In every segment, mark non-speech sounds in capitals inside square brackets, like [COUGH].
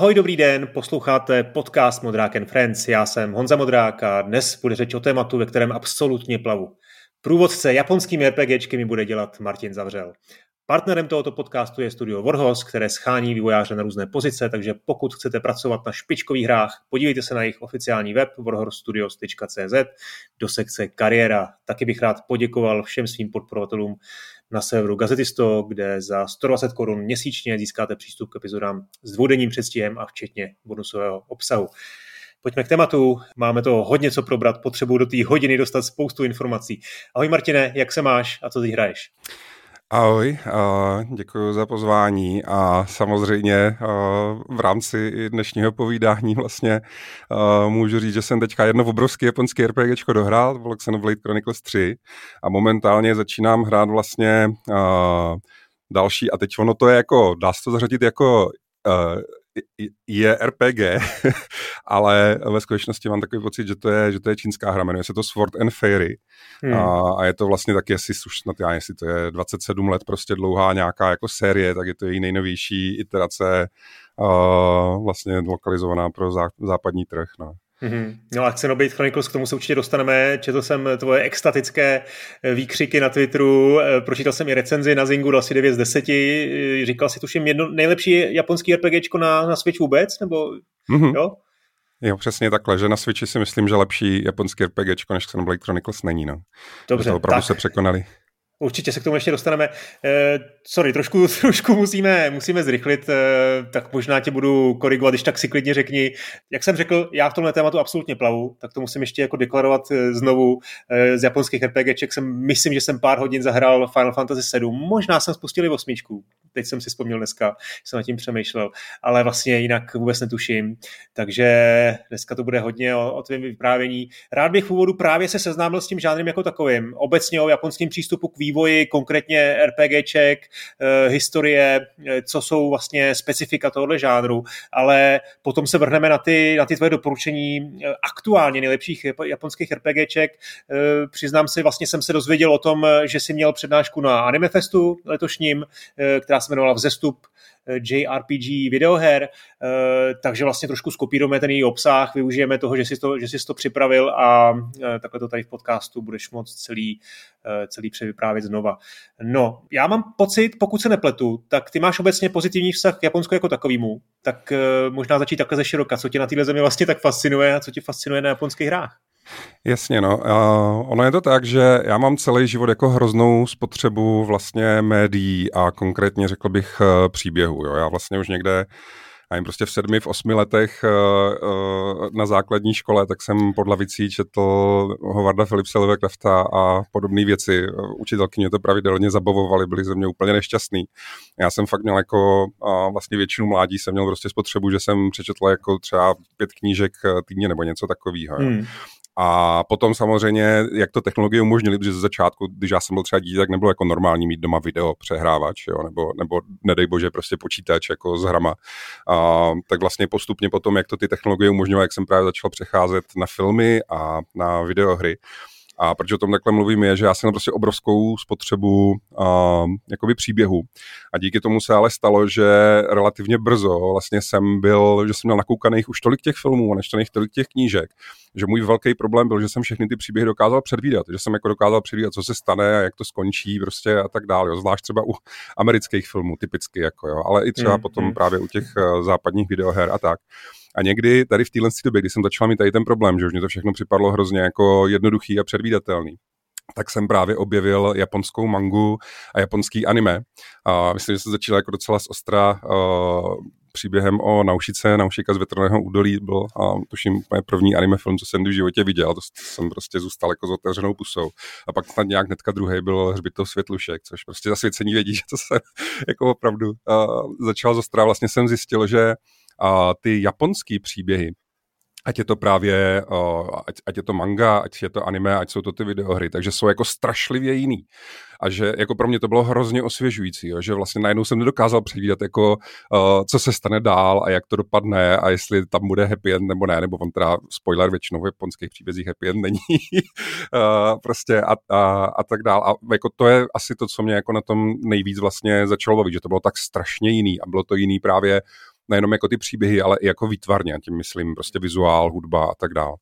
Ahoj, dobrý den, posloucháte podcast Modrák and Friends. Já jsem Honza Modrák a dnes bude řeč o tématu, ve kterém absolutně plavu. Průvodce japonskými RPGčky mi bude dělat Martin Zavřel. Partnerem tohoto podcastu je studio Warhos, které schání vývojáře na různé pozice, takže pokud chcete pracovat na špičkových hrách, podívejte se na jejich oficiální web warhorstudios.cz do sekce kariéra. Taky bych rád poděkoval všem svým podporovatelům na serveru Gazetisto, kde za 120 korun měsíčně získáte přístup k epizodám s dvoudenním předstihem a včetně bonusového obsahu. Pojďme k tématu. Máme to hodně co probrat, potřebuji do té hodiny dostat spoustu informací. Ahoj Martine, jak se máš a co ty hraješ? Ahoj, děkuji za pozvání a samozřejmě v rámci dnešního povídání vlastně můžu říct, že jsem teďka jedno obrovské japonské RPGčko dohrál, bylo Xenoblade Chronicles 3 a momentálně začínám hrát vlastně další a teď ono to je jako, dá se to zařadit jako je RPG, [LAUGHS] ale ve skutečnosti mám takový pocit, že to je, že to je čínská hra, jmenuje se to Sword and Fairy hmm. a, a, je to vlastně taky, jestli už snad já, jestli to je 27 let prostě dlouhá nějaká jako série, tak je to její nejnovější iterace uh, vlastně lokalizovaná pro zá, západní trh. No. Mm-hmm. No a Xenoblade Chronicles, k tomu se určitě dostaneme. Četl jsem tvoje extatické eh, výkřiky na Twitteru, eh, pročítal jsem i recenzi na Zingu, asi 9 z 10. Eh, říkal si, tuším, jedno nejlepší japonský RPGčko na, na Switch vůbec? Nebo, mm-hmm. jo? Jo, přesně takhle, že na Switchi si myslím, že lepší japonský RPGčko než Xenoblade Chronicles není, no. Dobře, to opravdu tak. se překonali. Určitě se k tomu ještě dostaneme. Eh, sorry, trošku, [LAUGHS] trošku musíme, musíme zrychlit, eh, tak možná tě budu korigovat, když tak si klidně řekni. Jak jsem řekl, já v tomhle tématu absolutně plavu, tak to musím ještě jako deklarovat eh, znovu. Eh, z japonských RPGček jsem, myslím, že jsem pár hodin zahrál Final Fantasy 7, možná jsem spustil i osmičku, teď jsem si vzpomněl dneska, jsem nad tím přemýšlel, ale vlastně jinak vůbec netuším, takže dneska to bude hodně o, o tvém vyprávění. Rád bych v úvodu právě se seznámil s tím žánrem jako takovým, obecně o japonském přístupu k vývoji, konkrétně RPGček, eh, historie, eh, co jsou vlastně specifika tohohle žánru, ale potom se vrhneme na ty, na ty tvoje doporučení eh, aktuálně nejlepších japonských RPGček. Přiznám se, vlastně jsem se dozvěděl o tom, že jsi měl přednášku na Anime Festu letošním, která se jmenovala Vzestup JRPG videoher, eh, takže vlastně trošku skopírujeme ten její obsah, využijeme toho, že jsi to, že jsi to připravil a eh, takhle to tady v podcastu budeš moct celý, eh, celý převyprávět znova. No, já mám pocit, pokud se nepletu, tak ty máš obecně pozitivní vztah k Japonsku jako takovýmu, tak možná začít takhle ze široka. Co tě na téhle zemi vlastně tak fascinuje a co tě fascinuje na japonských hrách? Jasně, no. Uh, ono je to tak, že já mám celý život jako hroznou spotřebu vlastně médií a konkrétně řekl bych uh, příběhu. Jo. Já vlastně už někde jim prostě v sedmi, v osmi letech uh, uh, na základní škole, tak jsem pod lavicí četl Hovarda Philipse Lovecrafta a podobné věci. Učitelky mě to pravidelně zabavovaly, byly ze mě úplně nešťastný. Já jsem fakt měl jako uh, vlastně většinu mládí jsem měl prostě spotřebu, že jsem přečetl jako třeba pět knížek týdně nebo něco takového. Hmm. A potom samozřejmě, jak to technologie umožnili, protože ze začátku, když já jsem byl třeba dítě, tak nebylo jako normální mít doma video přehrávač, jo, nebo, nebo nedej bože prostě počítač jako s hrama. A, tak vlastně postupně potom, jak to ty technologie umožňovaly, jak jsem právě začal přecházet na filmy a na videohry, a proč o tom takhle mluvím je, že já jsem měl prostě obrovskou spotřebu uh, jakoby příběhu. A díky tomu se ale stalo, že relativně brzo vlastně jsem byl, že jsem měl nakoukaných už tolik těch filmů a nečtených tolik těch knížek, že můj velký problém byl, že jsem všechny ty příběhy dokázal předvídat, že jsem jako dokázal předvídat, co se stane a jak to skončí prostě a tak dále, jo. zvlášť třeba u amerických filmů typicky, jako jo, ale i třeba mm, potom mm. právě u těch uh, západních videoher a tak. A někdy tady v téhle době, kdy jsem začal mít tady ten problém, že už mě to všechno připadlo hrozně jako jednoduchý a předvídatelný, tak jsem právě objevil japonskou mangu a japonský anime. A myslím, že se začal jako docela z ostra uh, příběhem o Naušice, Naušika z větrného údolí byl, a tuším, úplně první anime film, co jsem v životě viděl, to jsem prostě zůstal jako s otevřenou pusou. A pak snad nějak netka druhý byl Hřbitov světlušek, což prostě zasvěcení vědí, [LAUGHS] že to se jako opravdu uh, začal zostra. Vlastně jsem zjistil, že uh, ty japonský příběhy, ať je to právě, ať, ať je to manga, ať je to anime, ať jsou to ty videohry, takže jsou jako strašlivě jiný. A že jako pro mě to bylo hrozně osvěžující, jo, že vlastně najednou jsem nedokázal předvídat, jako, co se stane dál a jak to dopadne a jestli tam bude happy end nebo ne, nebo on teda spoiler většinou v japonských příbězích happy end není. [LAUGHS] prostě a, a, a, tak dál. A jako to je asi to, co mě jako na tom nejvíc vlastně začalo bavit, že to bylo tak strašně jiný a bylo to jiný právě nejenom jako ty příběhy, ale i jako výtvarně, tím myslím prostě vizuál, hudba a tak dále.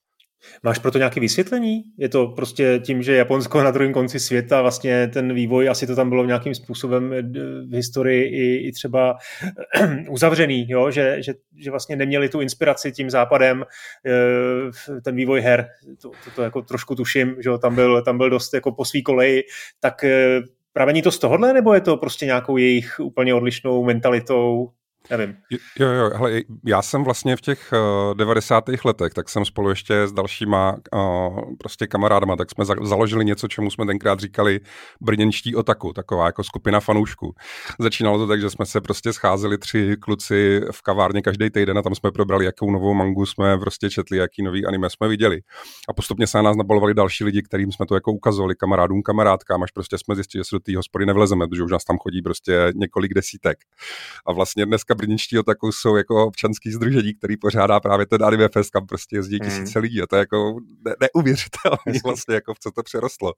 Máš pro to nějaké vysvětlení? Je to prostě tím, že Japonsko na druhém konci světa, vlastně ten vývoj, asi to tam bylo nějakým způsobem eh, v historii i, i třeba [CLEARS THROAT] uzavřený, jo? Že, že, že vlastně neměli tu inspiraci tím západem, eh, ten vývoj her, to, to, to jako trošku tuším, že tam byl, tam byl dost jako po svý koleji, tak eh, Pramení to z tohohle, nebo je to prostě nějakou jejich úplně odlišnou mentalitou? Nevím. Jo, jo, hele, já jsem vlastně v těch uh, 90. letech, tak jsem spolu ještě s dalšíma uh, prostě kamarádama, tak jsme za, založili něco, čemu jsme tenkrát říkali brněnští otaku, taková jako skupina fanoušků. Začínalo to tak, že jsme se prostě scházeli tři kluci v kavárně každý týden a tam jsme probrali, jakou novou mangu jsme prostě četli, jaký nový anime jsme viděli. A postupně se na nás nabalovali další lidi, kterým jsme to jako ukazovali, kamarádům, kamarádkám, až prostě jsme zjistili, že se do té hospody nevlezeme, protože už nás tam chodí prostě několik desítek. A vlastně dneska brněnští otaku jsou jako občanský združení, který pořádá právě ten Anime Fest, kam prostě jezdí hmm. tisíce lidí a to je jako ne- neuvěřitelné vlastně, jako v co to přerostlo.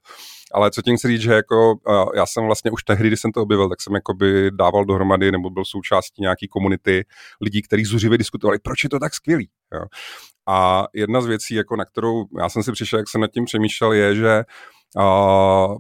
Ale co tím chci říct, že jako já jsem vlastně už tehdy, když jsem to objevil, tak jsem jako by dával dohromady nebo byl součástí nějaký komunity lidí, kteří zuřivě diskutovali, proč je to tak skvělý. Jo. A jedna z věcí, jako na kterou já jsem si přišel, jak jsem nad tím přemýšlel, je, že Uh,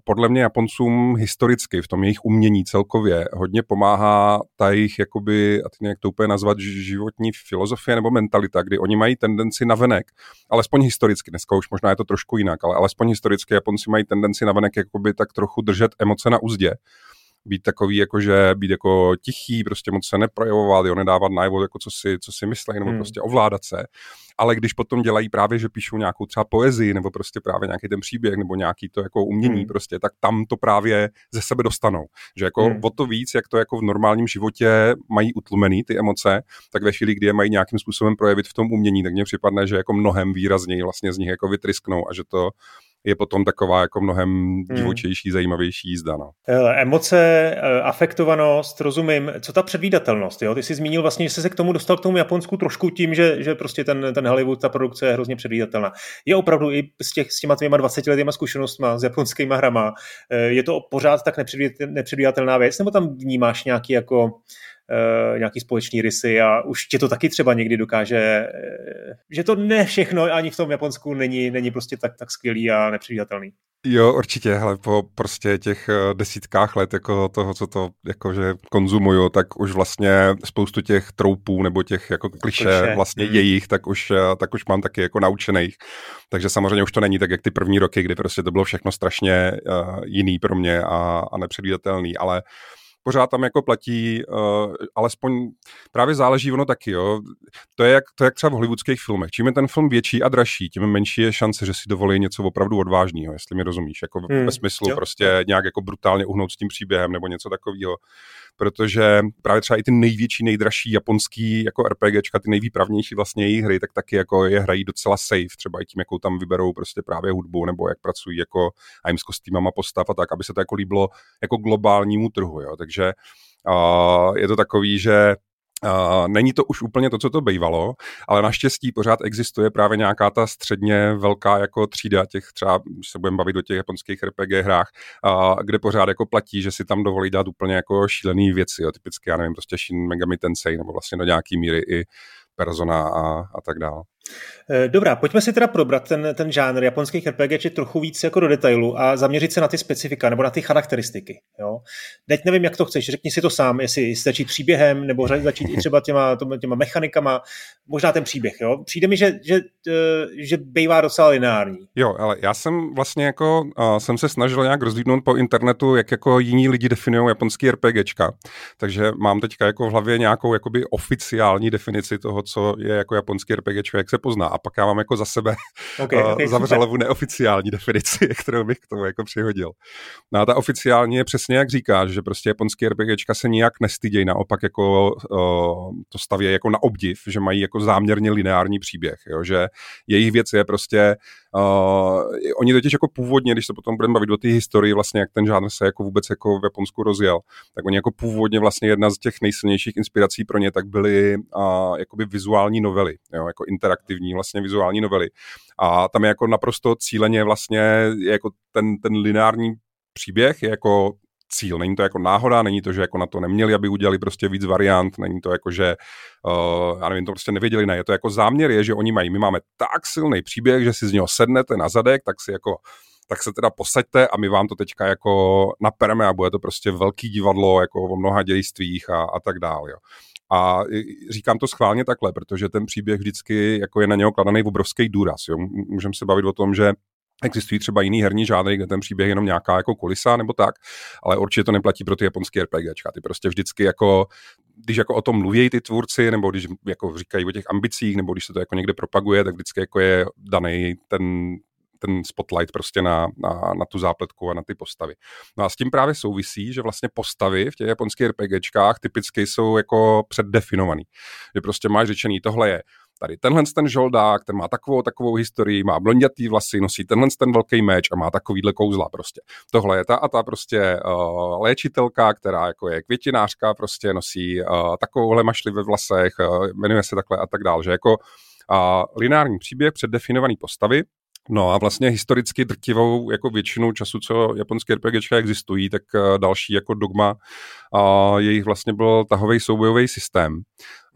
podle mě Japoncům historicky v tom jejich umění celkově hodně pomáhá ta jejich, jakoby, a teď nějak to úplně nazvat, životní filozofie nebo mentalita, kdy oni mají tendenci na venek, alespoň historicky, dneska už možná je to trošku jinak, ale alespoň historicky Japonci mají tendenci na venek jakoby tak trochu držet emoce na úzdě být takový, jako že být jako tichý, prostě moc se neprojevovat, jo, nedávat najevo, jako co si, co si myslí, nebo hmm. prostě ovládat se. Ale když potom dělají právě, že píšou nějakou třeba poezii, nebo prostě právě nějaký ten příběh, nebo nějaký to jako umění hmm. prostě, tak tam to právě ze sebe dostanou. Že jako hmm. o to víc, jak to jako v normálním životě mají utlumený ty emoce, tak ve chvíli, kdy je mají nějakým způsobem projevit v tom umění, tak mně připadne, že jako mnohem výrazněji vlastně z nich jako vytrysknou a že to je potom taková jako mnohem hmm. divočejší, hmm. zajímavější jízda. No. Emoce, eh, afektovanost, rozumím. Co ta předvídatelnost? Jo? Ty jsi zmínil vlastně, že jsi se k tomu dostal k tomu Japonsku trošku tím, že, že prostě ten, ten Hollywood, ta produkce je hrozně předvídatelná. Je opravdu i s, těch, s těma tvýma 20 letýma zkušenostma s japonskými hrama, eh, je to pořád tak nepředvídatelná věc, nebo tam vnímáš nějaký jako nějaký společný rysy a už tě to taky třeba někdy dokáže, uh, že to ne všechno ani v tom Japonsku není, není prostě tak, tak skvělý a nepředvídatelný. Jo, určitě, hele, po prostě těch eh, desítkách let jako toho, co to jakože konzumuju, tak už vlastně spoustu těch troupů nebo těch jako kliše, kliše. vlastně hmm. jejich, tak už, tak už mám taky jako naučených. Takže samozřejmě už to není tak, jak ty první roky, kdy prostě to bylo všechno strašně uh, jiný pro mě a, a nepředvídatelný, ale pořád tam jako platí, uh, alespoň právě záleží ono taky, jo. To je, jak, to je jak třeba v hollywoodských filmech. Čím je ten film větší a dražší, tím menší je šance, že si dovolí něco opravdu odvážného, jestli mi rozumíš. Jako hmm. ve smyslu jo. prostě nějak jako brutálně uhnout s tím příběhem nebo něco takového protože právě třeba i ty největší, nejdražší japonský jako RPGčka, ty nejvýpravnější vlastně jejich hry, tak taky jako je hrají docela safe, třeba i tím, jakou tam vyberou prostě právě hudbu, nebo jak pracují jako a jim s kostýmama postav a tak, aby se to jako líbilo jako globálnímu trhu, jo. Takže uh, je to takový, že není to už úplně to, co to bývalo, ale naštěstí pořád existuje právě nějaká ta středně velká jako třída těch třeba, když se budeme bavit o těch japonských RPG hrách, kde pořád jako platí, že si tam dovolí dát úplně jako šílený věci, jo, typicky, já nevím, prostě Shin Megami Tensei, nebo vlastně do nějaký míry i Persona a, a tak dále. Eh, dobrá, pojďme si teda probrat ten, ten žánr japonských RPG trochu víc jako do detailu a zaměřit se na ty specifika nebo na ty charakteristiky. Jo? Teď nevím, jak to chceš, řekni si to sám, jestli začít příběhem nebo začít i třeba těma, těma mechanikama, možná ten příběh. Jo? Přijde mi, že, že, eh, že bývá docela lineární. Jo, ale já jsem vlastně jako, jsem se snažil nějak rozlídnout po internetu, jak jako jiní lidi definují japonský RPGčka. Takže mám teďka jako v hlavě nějakou jakoby oficiální definici toho, co je jako japonský RPGčka, jak se pozná. A pak já mám jako za sebe okay, okay, zavřelavu neoficiální definici, [LAUGHS] kterou bych k tomu jako přihodil. No a ta oficiální je přesně jak říkáš, že prostě japonský RPGčka se nijak nestydějí, naopak jako uh, to staví jako na obdiv, že mají jako záměrně lineární příběh, jo? že jejich věc je prostě Uh, oni totiž jako původně, když se potom budeme bavit o té historii, vlastně jak ten žánr se jako vůbec jako v Japonsku rozjel, tak oni jako původně vlastně jedna z těch nejsilnějších inspirací pro ně tak byly uh, jakoby vizuální novely, jo, jako interaktivní vlastně vizuální novely. A tam je jako naprosto cíleně vlastně jako ten, ten lineární příběh je jako cíl. Není to jako náhoda, není to, že jako na to neměli, aby udělali prostě víc variant, není to jako, že uh, já nevím, to prostě nevěděli, ne, je to jako záměr je, že oni mají, my máme tak silný příběh, že si z něho sednete na zadek, tak si jako tak se teda posaďte a my vám to teďka jako napereme a bude to prostě velký divadlo jako o mnoha dějstvích a, a tak dále. Jo. A říkám to schválně takhle, protože ten příběh vždycky jako je na něho kladaný obrovský důraz. Jo. Můžeme se bavit o tom, že Existují třeba jiný herní žánry, kde ten příběh je jenom nějaká jako kulisa nebo tak, ale určitě to neplatí pro ty japonské RPGčka. Ty prostě vždycky jako, když jako o tom mluví ty tvůrci, nebo když jako říkají o těch ambicích, nebo když se to jako někde propaguje, tak vždycky jako je daný ten, ten spotlight prostě na, na, na tu zápletku a na ty postavy. No a s tím právě souvisí, že vlastně postavy v těch japonských RPGčkách typicky jsou jako předdefinovaný. Že prostě máš řečený, tohle je tady tenhle ten žoldák, ten má takovou takovou historii, má blondětý vlasy, nosí tenhle ten velký meč a má takovýhle kouzla prostě. Tohle je ta a ta prostě uh, léčitelka, která jako je květinářka, prostě nosí uh, takovouhle mašli ve vlasech, uh, jmenuje se takhle a tak dále, že jako uh, lineární příběh předdefinovaný postavy, No a vlastně historicky drtivou jako většinu času, co japonské RPGčka existují, tak eh, další jako dogma a jejich vlastně byl tahový soubojový systém.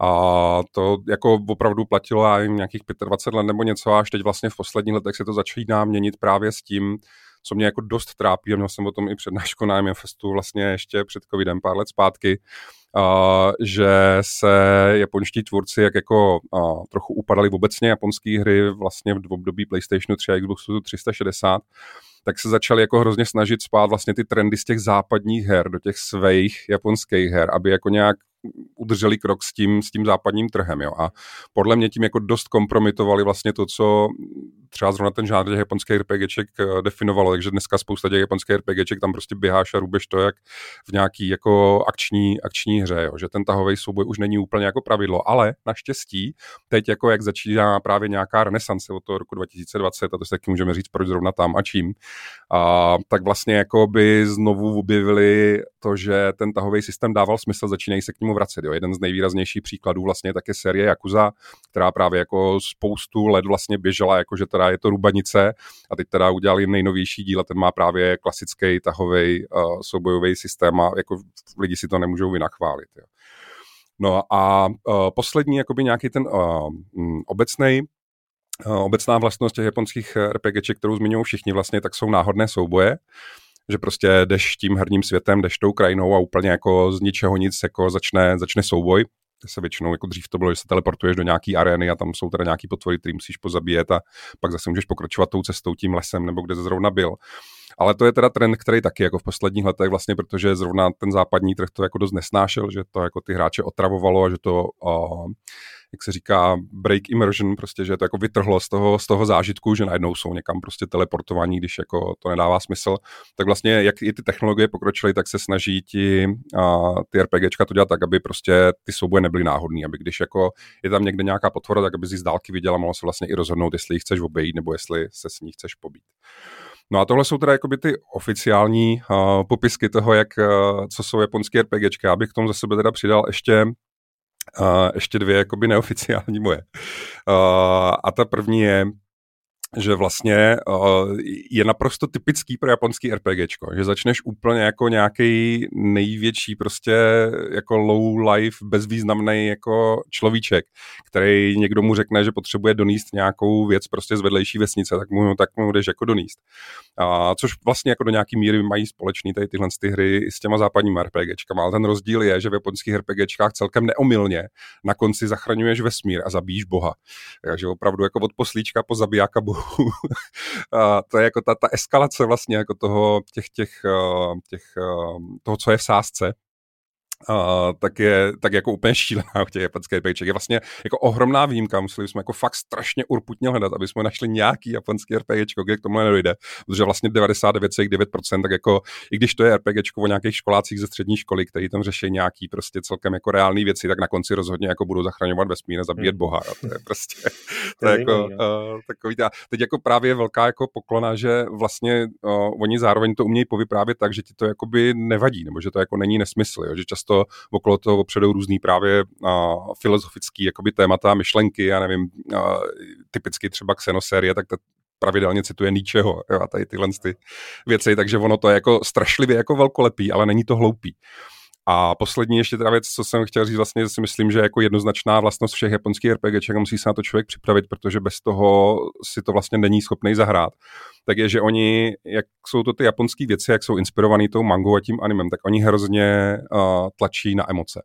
A to jako opravdu platilo já jim nějakých 25 let nebo něco až teď vlastně v posledních letech se to začíná měnit právě s tím, co mě jako dost trápí, a měl jsem o tom i přednášku na Festu vlastně ještě před covidem pár let zpátky, uh, že se japonští tvůrci jak jako uh, trochu upadali obecně japonské hry vlastně v období PlayStationu 3 a Xboxu 360, tak se začali jako hrozně snažit spát vlastně ty trendy z těch západních her do těch svých japonských her, aby jako nějak udrželi krok s tím, s tím západním trhem. Jo. A podle mě tím jako dost kompromitovali vlastně to, co třeba zrovna ten žánr těch japonských RPGček eh, definovalo, takže dneska spousta těch japonských RPGček tam prostě běháš a rubeš to jak v nějaký jako akční, akční hře, jo. že ten tahový souboj už není úplně jako pravidlo, ale naštěstí teď jako jak začíná právě nějaká renesance od toho roku 2020 a to se taky můžeme říct proč zrovna tam a čím, a, tak vlastně jako by znovu objevili to, že ten tahový systém dával smysl, začínají se k němu vracet. Jo. Jeden z nejvýraznějších příkladů vlastně je také série Yakuza, která právě jako spoustu let vlastně běžela, jako že teda je to Rubanice a teď teda udělali nejnovější díl a ten má právě klasický tahový uh, soubojový systém a jako lidi si to nemůžou vynachválit. Jo. No a uh, poslední jakoby nějaký ten uh, obecný obecná vlastnost těch japonských RPGček, kterou zmiňují všichni vlastně, tak jsou náhodné souboje že prostě jdeš tím herním světem, jdeš tou krajinou a úplně jako z ničeho nic jako začne, začne souboj se většinou, jako dřív to bylo, že se teleportuješ do nějaký arény a tam jsou teda nějaký potvory, který musíš pozabíjet a pak zase můžeš pokračovat tou cestou, tím lesem nebo kde zrovna byl. Ale to je teda trend, který taky jako v posledních letech vlastně, protože zrovna ten západní trh to jako dost nesnášel, že to jako ty hráče otravovalo a že to uh, jak se říká, break immersion, prostě, že to jako vytrhlo z toho, z toho zážitku, že najednou jsou někam prostě teleportovaní, když jako to nedává smysl. Tak vlastně, jak i ty technologie pokročily, tak se snaží ti, a, ty RPGčka to dělat tak, aby prostě ty souboje nebyly náhodný, aby když jako je tam někde nějaká potvora, tak aby si z dálky viděla, mohla se vlastně i rozhodnout, jestli ji chceš obejít nebo jestli se s ní chceš pobít. No a tohle jsou teda jakoby ty oficiální uh, popisky toho, jak, uh, co jsou japonské RPGčka. Abych k tomu za sebe teda přidal ještě uh, ještě dvě jakoby neoficiální moje. Uh, a ta první je, že vlastně uh, je naprosto typický pro japonský RPGčko, že začneš úplně jako nějaký největší prostě jako low life, bezvýznamný jako človíček, který někdo mu řekne, že potřebuje doníst nějakou věc prostě z vedlejší vesnice, tak mu, tak mu jdeš jako doníst. A, což vlastně jako do nějaký míry mají společný tady tyhle ty hry s těma západníma RPGčkama, ale ten rozdíl je, že v japonských RPGčkách celkem neomylně na konci zachraňuješ vesmír a zabíjíš boha. Takže opravdu jako od poslíčka po zabijáka bohu [LAUGHS] a to je jako ta, ta eskalace vlastně jako toho, těch, těch, eh, těch, eh, toho, co je v sázce, Uh, tak je tak jako úplně šílená u těch japonských RPGček. Je vlastně jako ohromná výjimka, museli jsme jako fakt strašně urputně hledat, aby jsme našli nějaký japonský RPG, kde k tomu nedojde, protože vlastně 99,9% tak jako, i když to je RPG o nějakých školácích ze střední školy, který tam řeší nějaký prostě celkem jako reální věci, tak na konci rozhodně jako budou zachraňovat vesmír a zabíjet hmm. boha. A to je prostě [LAUGHS] to je jako, uh, takový ta, teď jako právě velká jako poklona, že vlastně uh, oni zároveň to umějí povyprávět tak, že ti to jakoby nevadí, nebo že to jako není nesmysl, jo? že často okolo toho opředou různý právě a, filozofický jakoby témata, myšlenky, já nevím, a, typicky třeba xenosérie, tak ta pravidelně cituje jo, a tady tyhle ty věci, takže ono to je jako strašlivě jako velkolepý, ale není to hloupý. A poslední ještě teda věc, co jsem chtěl říct, vlastně si myslím, že jako jednoznačná vlastnost všech japonských RPGček musí se na to člověk připravit, protože bez toho si to vlastně není schopný zahrát tak je, že oni, jak jsou to ty japonské věci, jak jsou inspirovaný tou mangou a tím animem, tak oni hrozně uh, tlačí na emoce.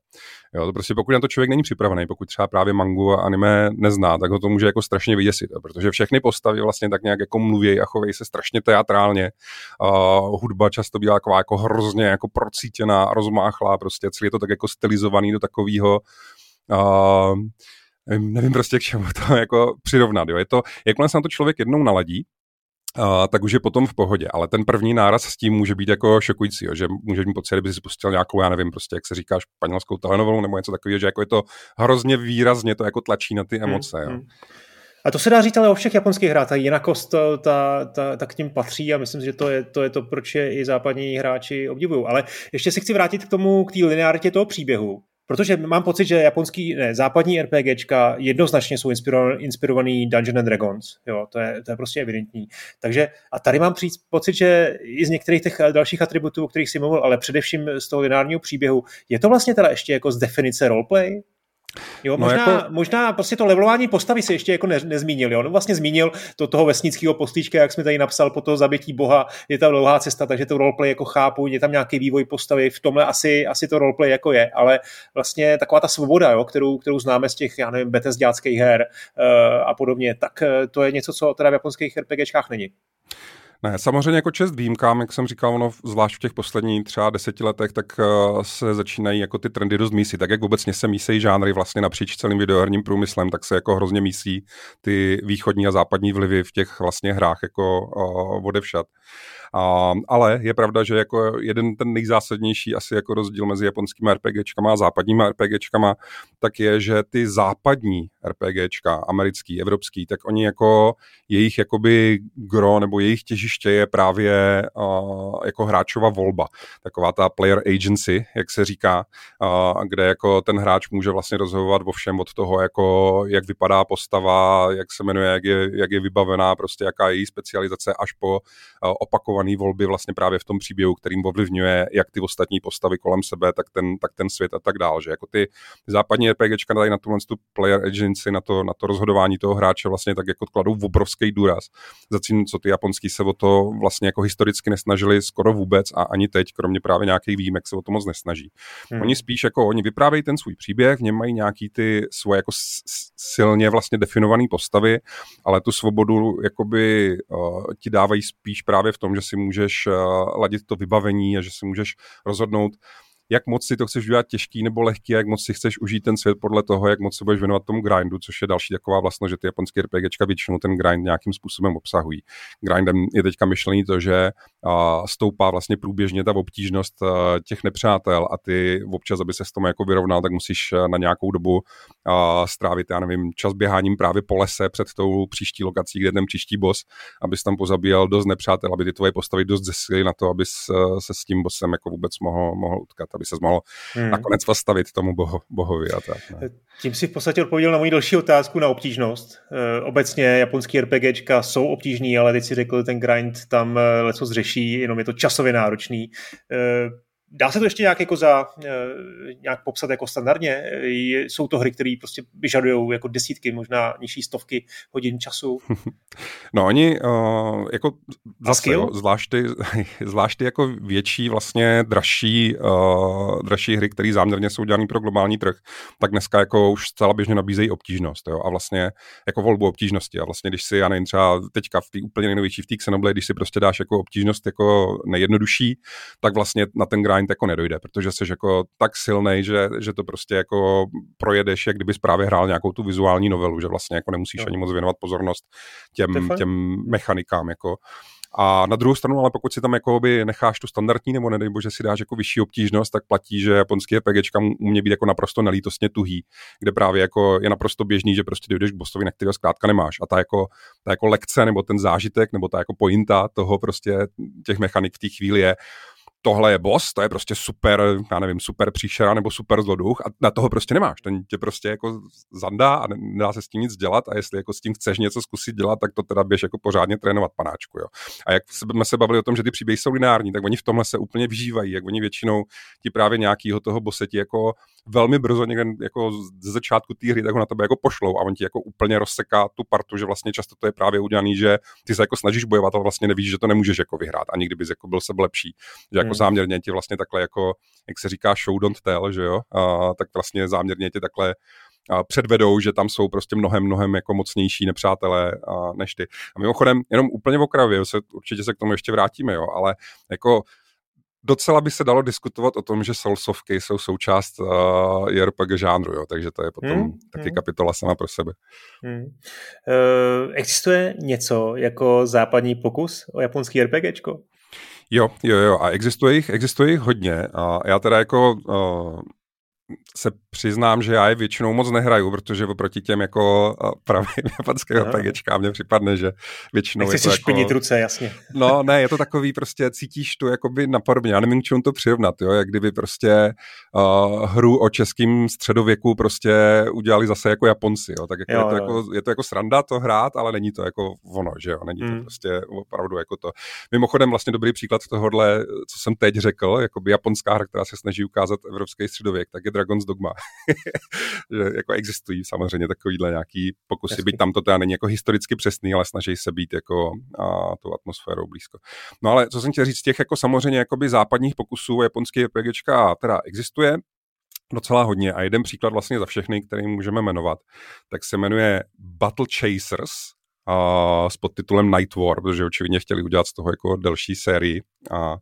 Jo, to prostě pokud na to člověk není připravený, pokud třeba právě mangu a anime nezná, tak ho to může jako strašně vyděsit, protože všechny postavy vlastně tak nějak jako mluví a chovají se strašně teatrálně. Uh, hudba často bývá taková jako hrozně jako procítěná, rozmáchlá, prostě celý je to tak jako stylizovaný do takového uh, nevím prostě k čemu to [LAUGHS] jako přirovnat. Jo. Je to, jakmile se na to člověk jednou naladí, Uh, tak už je potom v pohodě, ale ten první náraz s tím může být jako šokující, jo, že můžeš mít pocit, kdyby si pustil nějakou, já nevím, prostě jak se říká, španělskou telenovelu nebo něco takového, že jako je to hrozně výrazně to jako tlačí na ty hmm, emoce. Hmm, jo. Hmm. A to se dá říct ale o všech japonských hrách, ta jinakost ta, ta, ta, ta k ním patří a myslím že to je, to je to, proč je i západní hráči obdivují. Ale ještě se chci vrátit k tomu, k té linearitě toho příběhu. Protože mám pocit, že japonský, ne, západní RPGčka jednoznačně jsou inspirovaný, inspirovaný Dungeon and Dragons. Jo, to je, to je prostě evidentní. Takže a tady mám přijít pocit, že i z některých těch dalších atributů, o kterých si mluvil, ale především z toho lineárního příběhu, je to vlastně teda ještě jako z definice roleplay? Jo, no možná, jako... možná prostě to levelování postavy se ještě jako ne, nezmínil. Jo. On vlastně zmínil to toho vesnického postička, jak jsme tady napsal, po toho zabití boha, je ta dlouhá cesta, takže to roleplay jako chápu, je tam nějaký vývoj postavy, v tomhle asi, asi to roleplay jako je, ale vlastně taková ta svoboda, jo, kterou, kterou známe z těch, já nevím, betesďáckých her uh, a podobně, tak uh, to je něco, co teda v japonských RPGčkách není. Ne, samozřejmě jako čest výjimkám, jak jsem říkal, ono zvlášť v těch posledních třeba deseti letech, tak uh, se začínají jako ty trendy dost mísí. Tak jak obecně se mísejí žánry vlastně napříč celým videoherním průmyslem, tak se jako hrozně mísí ty východní a západní vlivy v těch vlastně hrách jako uh, odevšat. A, ale je pravda, že jako jeden ten nejzásadnější asi jako rozdíl mezi japonskými RPGčkama a západními RPGčkama, tak je, že ty západní RPGčka, americký, evropský, tak oni jako jejich jakoby gro nebo jejich těžiště je právě uh, jako hráčova volba. Taková ta player agency, jak se říká, uh, kde jako ten hráč může vlastně rozhodovat o všem od toho, jako jak vypadá postava, jak se jmenuje, jak je, jak je vybavená, prostě jaká je její specializace, až po uh, opakované volby vlastně právě v tom příběhu, kterým ovlivňuje jak ty ostatní postavy kolem sebe, tak ten, tak ten svět a tak dál. Že jako ty západní RPGčka dají na tuhle tu player agency, na to, na to rozhodování toho hráče vlastně tak jako kladou v obrovský důraz. Zatímco ty japonský se o to vlastně jako historicky nesnažili skoro vůbec a ani teď, kromě právě nějakých výjimek, se o to moc nesnaží. Hmm. Oni spíš jako, oni vyprávějí ten svůj příběh, v něm mají nějaký ty svoje jako silně vlastně definované postavy, ale tu svobodu jakoby uh, ti dávají spíš právě v tom, že si můžeš uh, ladit to vybavení a že si můžeš rozhodnout, jak moc si to chceš udělat těžký nebo lehký, jak moc si chceš užít ten svět podle toho, jak moc se budeš věnovat tomu grindu, což je další taková vlastnost, že ty japonské RPGčka většinou ten grind nějakým způsobem obsahují. Grindem je teďka myšlený to, že a, stoupá vlastně průběžně ta obtížnost a, těch nepřátel a ty občas, aby se s tomu jako vyrovnal, tak musíš na nějakou dobu strávit, já nevím, čas běháním právě po lese před tou příští lokací, kde ten příští boss, abys tam pozabíjel dost nepřátel, aby ty tvoje postavy dost zesily na to, abys se s tím bossem jako vůbec mohl, mohl utkat aby se mohl hmm. nakonec postavit tomu boho, bohovi a tak. Ne. Tím si v podstatě odpověděl na moji další otázku na obtížnost. E, obecně japonský RPGčka jsou obtížní, ale teď si řekl, ten grind tam leco zřeší, jenom je to časově náročný. Dá se to ještě nějak jako za, eh, nějak popsat jako standardně? Jsou to hry, které prostě vyžadují jako desítky, možná nižší stovky hodin času? [LAUGHS] No oni uh, jako zase, jo, zvlášť, ty, [LAUGHS] zvlášť ty jako větší vlastně dražší, uh, dražší hry, které záměrně jsou dělané pro globální trh, tak dneska jako už zcela běžně nabízejí obtížnost jo, a vlastně jako volbu obtížnosti a vlastně když si, já nevím, třeba teďka v té úplně nejnovější v té Xenoblade, když si prostě dáš jako obtížnost jako nejjednodušší, tak vlastně na ten grind grind jako nedojde, protože jsi jako tak silný, že, že to prostě jako projedeš, jak kdybys právě hrál nějakou tu vizuální novelu, že vlastně jako nemusíš no. ani moc věnovat pozornost těm, těm mechanikám, jako. A na druhou stranu, ale pokud si tam jako by necháš tu standardní, nebo nedej bože si dáš jako vyšší obtížnost, tak platí, že japonský RPGčka může být jako naprosto nelítostně tuhý, kde právě jako je naprosto běžný, že prostě dojdeš k bossovi, na kterého zkrátka nemáš. A ta jako, ta jako lekce, nebo ten zážitek, nebo ta jako pointa toho prostě těch mechanik v té chvíli je, tohle je boss, to je prostě super, já nevím, super příšera nebo super zloduch a na toho prostě nemáš. Ten tě prostě jako zandá a nedá se s tím nic dělat a jestli jako s tím chceš něco zkusit dělat, tak to teda běž jako pořádně trénovat panáčku. Jo. A jak jsme se bavili o tom, že ty příběhy jsou lineární, tak oni v tomhle se úplně vžívají, jak oni většinou ti právě nějakýho toho boseti jako velmi brzo někde jako ze začátku té hry, tak ho na tebe jako pošlou a on ti jako úplně rozseká tu partu, že vlastně často to je právě udělaný, že ty se jako snažíš bojovat, ale vlastně nevíš, že to nemůžeš jako vyhrát a nikdy bys jako byl sebe lepší. Že jako hmm. záměrně ti vlastně takhle jako, jak se říká show don't tell, že jo, a, tak vlastně záměrně ti takhle a předvedou, že tam jsou prostě mnohem, mnohem jako mocnější nepřátelé a, než ty. A mimochodem, jenom úplně v okrajově, se, určitě se k tomu ještě vrátíme, jo, ale jako docela by se dalo diskutovat o tom, že Soulsovky jsou součást uh, JRPG žánru, jo, takže to je potom hmm, taky hmm. kapitola sama pro sebe. Hmm. Uh, existuje něco jako západní pokus o japonský RPGčko? Jo, jo, jo, a existuje jich, existuje jich hodně a já teda jako uh, se přiznám, že já je většinou moc nehraju, protože oproti těm jako pravým japonským no. RPGčkám mně připadne, že většinou Nechci je to si jako... ruce, jasně. No ne, je to takový prostě, cítíš tu jakoby napodobně, já nevím, k čemu to přirovnat, jo, jak kdyby prostě uh, hru o českým středověku prostě udělali zase jako Japonci, jo, tak jako jo, je, to jo. jako, je to jako sranda to hrát, ale není to jako ono, že jo, není to hmm. prostě opravdu jako to. Mimochodem vlastně dobrý příklad tohohle, co jsem teď řekl, jako by japonská hra, která se snaží ukázat evropský středověk, tak je Dragon's Dogma. [LAUGHS] že jako existují samozřejmě takovýhle nějaký pokusy, Jasný. byť tam to teda není jako historicky přesný, ale snaží se být jako a, tou atmosférou blízko. No ale co jsem chtěl říct, těch jako samozřejmě jakoby západních pokusů japonský RPGčka teda existuje, docela hodně a jeden příklad vlastně za všechny, který můžeme jmenovat, tak se jmenuje Battle Chasers, a s podtitulem Night War, protože očividně chtěli udělat z toho jako delší sérii. A,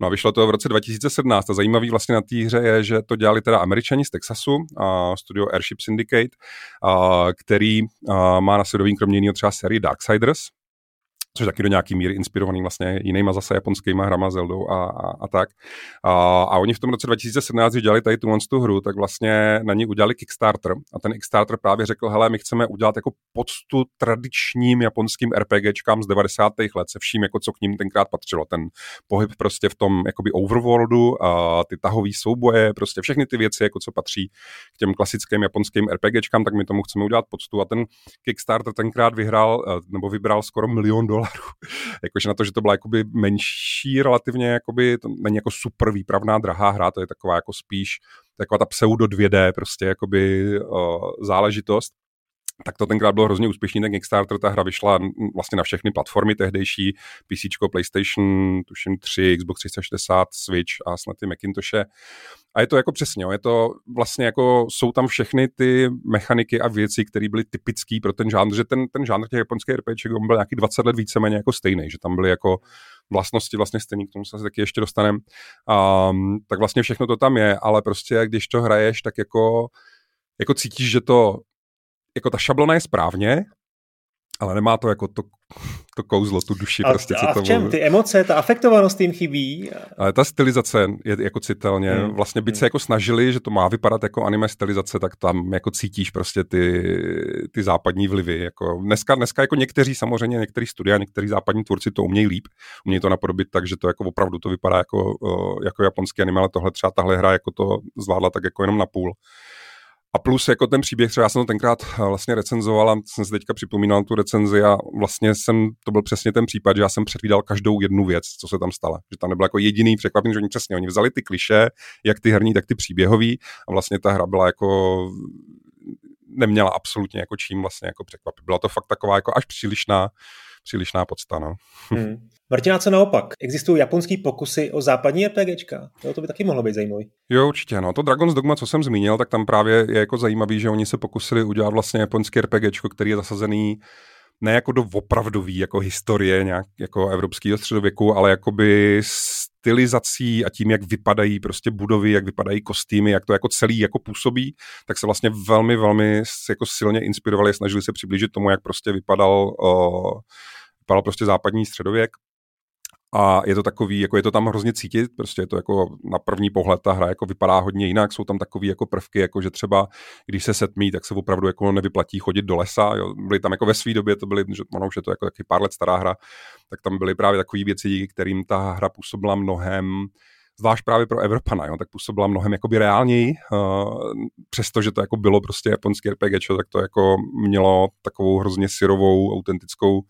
no a vyšlo to v roce 2017 a zajímavý vlastně na té hře je, že to dělali teda američani z Texasu, a studio Airship Syndicate, a, který a, má na svědomí kromě jiného třeba sérii Darksiders, což taky do nějaký míry inspirovaný vlastně jinýma zase japonskýma hrama, Zeldou a, a, a tak. A, a oni v tom roce 2017, když dělali tady tu, tu hru, tak vlastně na ní udělali Kickstarter a ten Kickstarter právě řekl, hele, my chceme udělat jako poctu tradičním japonským RPGčkám z 90. let se vším, jako co k ním tenkrát patřilo. Ten pohyb prostě v tom jakoby overworldu, a ty tahové souboje, prostě všechny ty věci, jako co patří k těm klasickým japonským RPGčkám, tak my tomu chceme udělat poctu a ten Kickstarter tenkrát vyhrál, eh, nebo vybral skoro milion dolarů dolarů. [LAUGHS] Jakože na to, že to byla jakoby menší relativně, jakoby, to není jako super výpravná drahá hra, to je taková jako spíš taková ta pseudo 2D prostě jakoby uh, záležitost tak to tenkrát bylo hrozně úspěšný, ten Kickstarter, ta hra vyšla vlastně na všechny platformy tehdejší, PC, PlayStation, tuším 3, Xbox 360, Switch a snad ty Macintoshe. A je to jako přesně, je to vlastně jako, jsou tam všechny ty mechaniky a věci, které byly typické pro ten žánr, že ten, ten žánr těch japonských RPGček byl nějaký 20 let víceméně jako stejný, že tam byly jako vlastnosti vlastně stejný, k tomu se taky ještě dostaneme. Um, tak vlastně všechno to tam je, ale prostě když to hraješ, tak jako jako cítíš, že to jako ta šablona je správně, ale nemá to jako to, to kouzlo, tu duši. A, prostě, co a v čem? Ty emoce, ta afektovanost jim chybí? Ale ta stylizace je jako citelně, hmm. vlastně byť hmm. se jako snažili, že to má vypadat jako anime stylizace, tak tam jako cítíš prostě ty, ty západní vlivy. Jako dneska, dneska jako někteří samozřejmě, některý studia, někteří západní tvůrci to umějí líp, umějí to napodobit tak, že to jako opravdu to vypadá jako, jako japonský anime, ale tohle třeba tahle hra jako to zvládla tak jako jenom na půl. A plus jako ten příběh, třeba já jsem to tenkrát eh, vlastně recenzoval a jsem si teďka připomínal tu recenzi a vlastně jsem, to byl přesně ten případ, že já jsem předvídal každou jednu věc, co se tam stala. Že tam nebyl jako jediný překvapení, že oni přesně, oni vzali ty kliše, jak ty herní, tak ty příběhový a vlastně ta hra byla jako neměla absolutně jako čím vlastně jako překvapit. Byla to fakt taková jako až přílišná, přílišná podsta. No. [LAUGHS] Hmm. Martina, co naopak? Existují japonský pokusy o západní RPGčka? To, to by taky mohlo být zajímavý. Jo, určitě. No. To Dragon's Dogma, co jsem zmínil, tak tam právě je jako zajímavý, že oni se pokusili udělat vlastně japonský RPGčko, který je zasazený ne jako do opravdový jako historie nějak jako evropského středověku, ale jakoby stylizací a tím, jak vypadají prostě budovy, jak vypadají kostýmy, jak to jako celý jako působí, tak se vlastně velmi, velmi jako silně inspirovali, snažili se přiblížit tomu, jak prostě vypadal, uh, vypadal prostě západní středověk a je to takový, jako je to tam hrozně cítit, prostě je to jako na první pohled ta hra jako vypadá hodně jinak, jsou tam takové jako prvky, jako že třeba když se setmí, tak se opravdu jako nevyplatí chodit do lesa, jo. byly tam jako ve své době, to byly, že ono už je to jako taky pár let stará hra, tak tam byly právě takové věci, díky kterým ta hra působila mnohem zvlášť právě pro Evropana, jo, tak působila mnohem jakoby reálněji, uh, přestože to jako bylo prostě japonský RPG, tak to jako mělo takovou hrozně syrovou, autentickou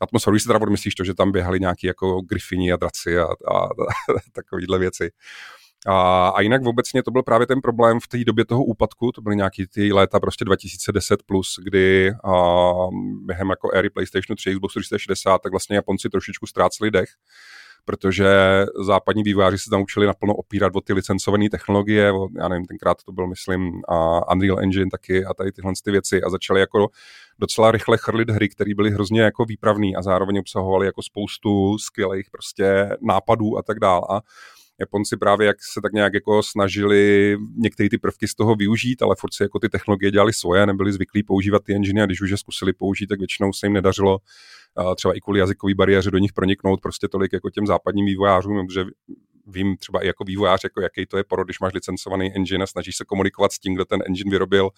atmosféru. Když si teda odmyslíš to, že tam běhali nějaký jako grifini a draci a, a, a [LAUGHS] takovýhle věci. A, a jinak obecně to byl právě ten problém v té době toho úpadku, to byly nějaký ty léta prostě 2010 plus, kdy a, během jako éry PlayStation 3, Xbox 360, tak vlastně Japonci trošičku ztráceli dech protože západní vývojáři se tam učili naplno opírat o ty licencované technologie, o, já nevím, tenkrát to byl, myslím, a Unreal Engine taky a tady tyhle ty věci a začali jako docela rychle chrlit hry, které byly hrozně jako výpravné a zároveň obsahovaly jako spoustu skvělých prostě nápadů a tak dále. A Japonci právě jak se tak nějak jako snažili některé ty prvky z toho využít, ale furt si jako ty technologie dělali svoje, nebyli zvyklí používat ty engine a když už je zkusili použít, tak většinou se jim nedařilo třeba i kvůli jazykové bariéře do nich proniknout prostě tolik jako těm západním vývojářům, protože vím třeba i jako vývojář, jako jaký to je porod, když máš licencovaný engine a snažíš se komunikovat s tím, kdo ten engine vyrobil,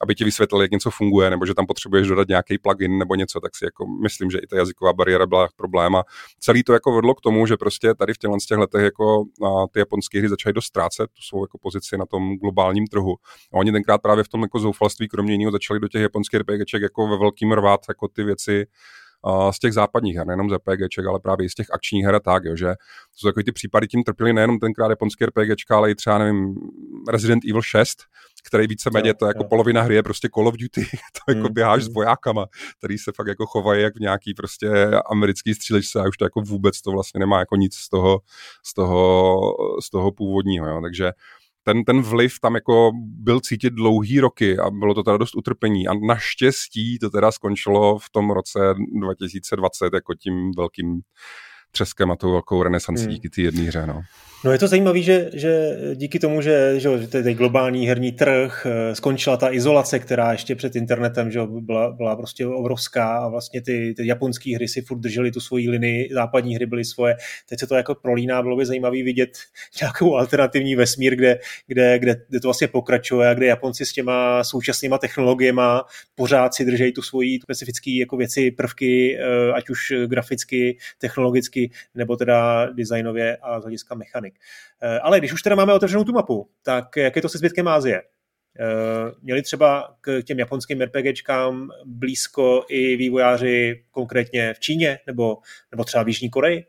aby ti vysvětlil, jak něco funguje, nebo že tam potřebuješ dodat nějaký plugin nebo něco, tak si jako myslím, že i ta jazyková bariéra byla problém. A celý to jako vedlo k tomu, že prostě tady v těchto těch letech jako ty japonské hry začaly dost ztrácet tu svou jako pozici na tom globálním trhu. A oni tenkrát právě v tom jako zoufalství, kromě jiného, začali do těch japonských RPGček jako ve velkým rvát jako ty věci z těch západních her, nejenom z RPGček, ale právě i z těch akčních her a tak, jo, že to jsou takový ty případy, tím trpěli nejenom tenkrát japonské RPGčka, ale i třeba, nevím, Resident Evil 6, který víceméně to jako jo. polovina hry je prostě Call of Duty, [LAUGHS] to jako mm, běháš mm. s vojákama, který se fakt jako chovají jak v nějaký prostě americký střílečce a už to jako vůbec to vlastně nemá jako nic z toho, z toho, z toho původního, jo. takže ten, ten vliv tam jako byl cítit dlouhý roky a bylo to teda dost utrpení a naštěstí to teda skončilo v tom roce 2020 jako tím velkým třeskem a tou velkou renesancí hmm. díky té jedné hře. No. No je to zajímavé, že, že díky tomu, že, že ten globální herní trh, eh, skončila ta izolace, která ještě před internetem že byla, byla prostě obrovská a vlastně ty, ty japonské hry si furt držely tu svoji linii, západní hry byly svoje. Teď se to jako prolíná, bylo by zajímavé vidět [LAUGHS] nějakou alternativní vesmír, kde, kde, kde, kde to vlastně pokračuje a kde Japonci s těma současnýma technologiemi pořád si držejí tu svoji specifické jako věci, prvky, eh, ať už graficky, technologicky, nebo teda designově a z hlediska mechaniky mechanik. Eh, ale když už teda máme otevřenou tu mapu, tak jak je to se zbytkem Ázie? Eh, měli třeba k těm japonským RPGčkám blízko i vývojáři konkrétně v Číně nebo, nebo třeba v Jižní Koreji?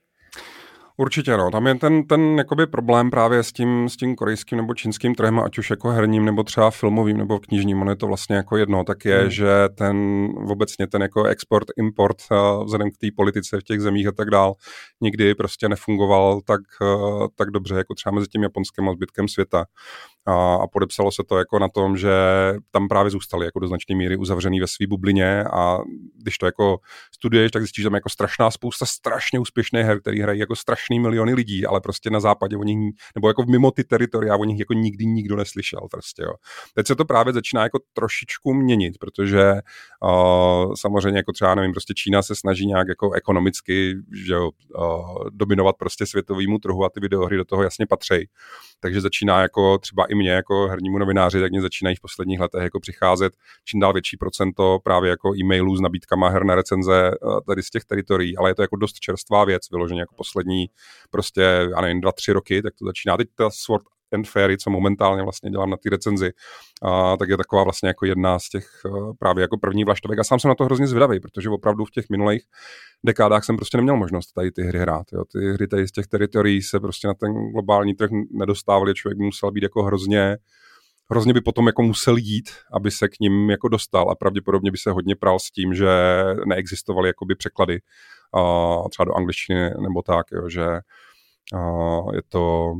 Určitě, no. Tam je ten, ten jakoby problém právě s tím, s tím korejským nebo čínským trhem, ať už jako herním, nebo třeba filmovým, nebo knižním, ono je to vlastně jako jedno, tak je, hmm. že ten obecně ten jako export, import, uh, vzhledem k té politice v těch zemích a tak dál, nikdy prostě nefungoval tak, uh, tak dobře, jako třeba mezi tím japonským a zbytkem světa a, a podepsalo se to jako na tom, že tam právě zůstali jako do značné míry uzavřený ve své bublině a když to jako studuješ, tak zjistíš, že tam jako strašná spousta strašně úspěšných her, které hrají jako strašný miliony lidí, ale prostě na západě o nich, nebo jako mimo ty teritoria o nich jako nikdy nikdo neslyšel prostě, jo. Teď se to právě začíná jako trošičku měnit, protože uh, samozřejmě jako třeba, nevím, prostě Čína se snaží nějak jako ekonomicky, že jo, uh, dominovat prostě světovému trhu a ty videohry do toho jasně patří. Takže začíná jako třeba i mě jako hernímu novináři, tak mě začínají v posledních letech jako přicházet čím dál větší procento právě jako e-mailů s nabídkama her na recenze eh, tady z těch teritorií, ale je to jako dost čerstvá věc, vyloženě jako poslední prostě, já nevím, dva, tři roky, tak to začíná. Teď ta Sword and Fairy, co momentálně vlastně dělám na té recenzi, a, tak je taková vlastně jako jedna z těch uh, právě jako první vlaštovek. A sám jsem na to hrozně zvědavý, protože opravdu v těch minulých dekádách jsem prostě neměl možnost tady ty hry hrát. Jo. Ty hry tady z těch teritorií se prostě na ten globální trh nedostávaly, člověk musel být jako hrozně hrozně by potom jako musel jít, aby se k ním jako dostal a pravděpodobně by se hodně pral s tím, že neexistovaly jakoby překlady uh, třeba do angličtiny nebo tak, jo, že uh, je to,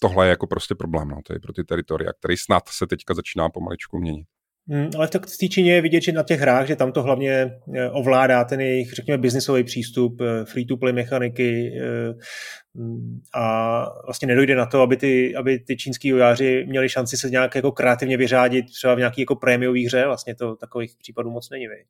tohle je jako prostě problém, no, tady pro ty teritoria, který snad se teďka začíná pomaličku měnit. Hmm, ale v té Číně je vidět, že na těch hrách, že tam to hlavně eh, ovládá ten jejich, řekněme, biznisový přístup, eh, free-to-play mechaniky eh, a vlastně nedojde na to, aby ty, aby ty čínský ujáři měli šanci se nějak jako kreativně vyřádit třeba v nějaký jako prémiový hře, vlastně to takových případů moc není. Vej.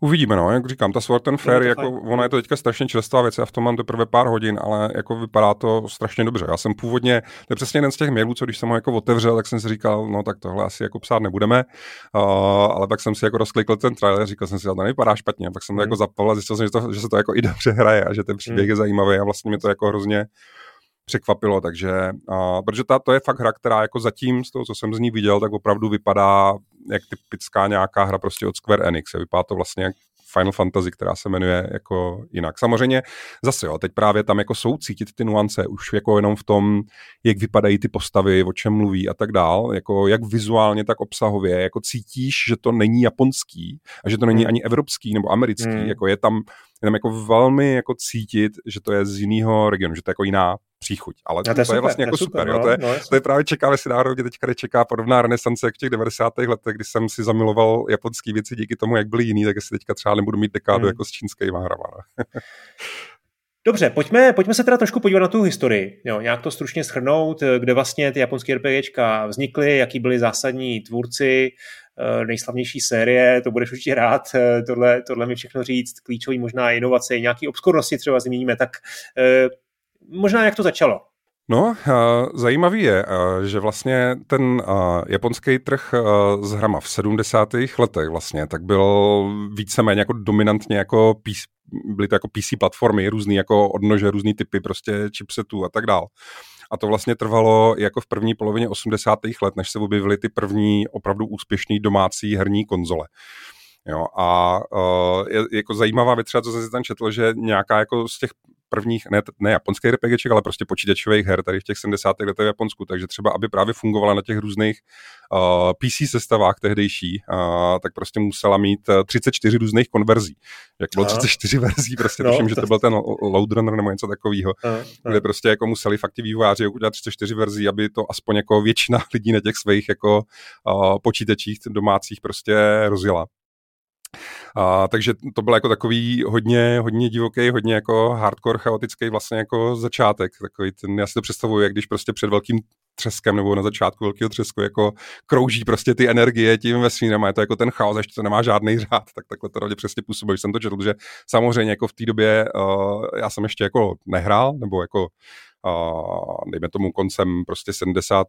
Uvidíme, no, jak říkám, ta Sword and Fair, jako, ona je to teďka strašně čerstvá věc, já v tom mám teprve pár hodin, ale jako vypadá to strašně dobře. Já jsem původně, to je přesně jeden z těch mailů, co když jsem ho jako otevřel, tak jsem si říkal, no tak tohle asi jako psát nebudeme, uh, ale pak jsem si jako rozklikl ten trailer, říkal jsem si, že to nevypadá špatně, pak jsem to hmm. jako zapal a zjistil jsem, že, to, že se to jako i dobře hraje a že ten příběh hmm. je zajímavý a vlastně mi to jako hrozně překvapilo, takže, uh, protože ta, to je fakt hra, která jako zatím z toho, co jsem z ní viděl, tak opravdu vypadá jak typická nějaká hra prostě od Square Enix. Vypadá to vlastně jak Final Fantasy, která se jmenuje jako jinak. Samozřejmě zase jo, teď právě tam jako jsou cítit ty nuance už jako jenom v tom, jak vypadají ty postavy, o čem mluví a tak dál, jako jak vizuálně, tak obsahově, jako cítíš, že to není japonský a že to není hmm. ani evropský nebo americký, hmm. jako je tam, je tam jako velmi jako cítit, že to je z jiného regionu, že to je jako jiná příchuť. Ale to, to, je, super, vlastně jako super. super no, jo? To, je, no, to je právě čeká, jestli náhodou teďka čeká podobná renesance jak v těch 90. letech, kdy jsem si zamiloval japonský věci díky tomu, jak byly jiný, tak jestli teďka třeba nebudu mít dekádu hmm. jako s čínskými hrama. No. [LAUGHS] Dobře, pojďme, pojďme se teda trošku podívat na tu historii. Jo, nějak to stručně schrnout, kde vlastně ty japonské RPGčka vznikly, jaký byli zásadní tvůrci, eh, nejslavnější série, to budeš určitě rád, eh, tohle, tohle mi všechno říct, klíčový možná inovace, nějaký obskurnosti třeba zmíníme, tak eh, možná jak to začalo? No, zajímavý je, že vlastně ten japonský trh s hrama v 70. letech vlastně, tak byl víceméně jako dominantně jako PC, byly to jako PC platformy, různý jako odnože, různý typy prostě chipsetů a tak dál. A to vlastně trvalo jako v první polovině 80. let, než se objevily ty první opravdu úspěšný domácí herní konzole. Jo, a uh, je jako zajímavá věc, co jsem si tam četl, že nějaká jako z těch prvních, ne, ne japonských RPGček, ale prostě počítačových her tady v těch 70. letech v Japonsku, takže třeba, aby právě fungovala na těch různých uh, PC sestavách tehdejší, uh, tak prostě musela mít 34 různých konverzí. Jak bylo 34 verzí, prostě no, tuším, že to byl ten Loadrunner nebo něco takového, kde prostě jako museli fakt ti vývojáři udělat 34 verzí, aby to aspoň jako většina [LAUGHS] lidí na těch svých jako uh, počítačích domácích prostě rozjela. A, takže to byl jako takový hodně, hodně divoký, hodně jako hardcore, chaotický vlastně jako začátek. Takový ten, já si to představuji, jak když prostě před velkým třeskem nebo na začátku velkého třesku jako krouží prostě ty energie tím vesmírem a je to jako ten chaos, ještě to nemá žádný řád, tak takhle to rovně přesně působí, jsem to četl, že samozřejmě jako v té době uh, já jsem ještě jako nehrál, nebo jako dejme tomu koncem prostě 70.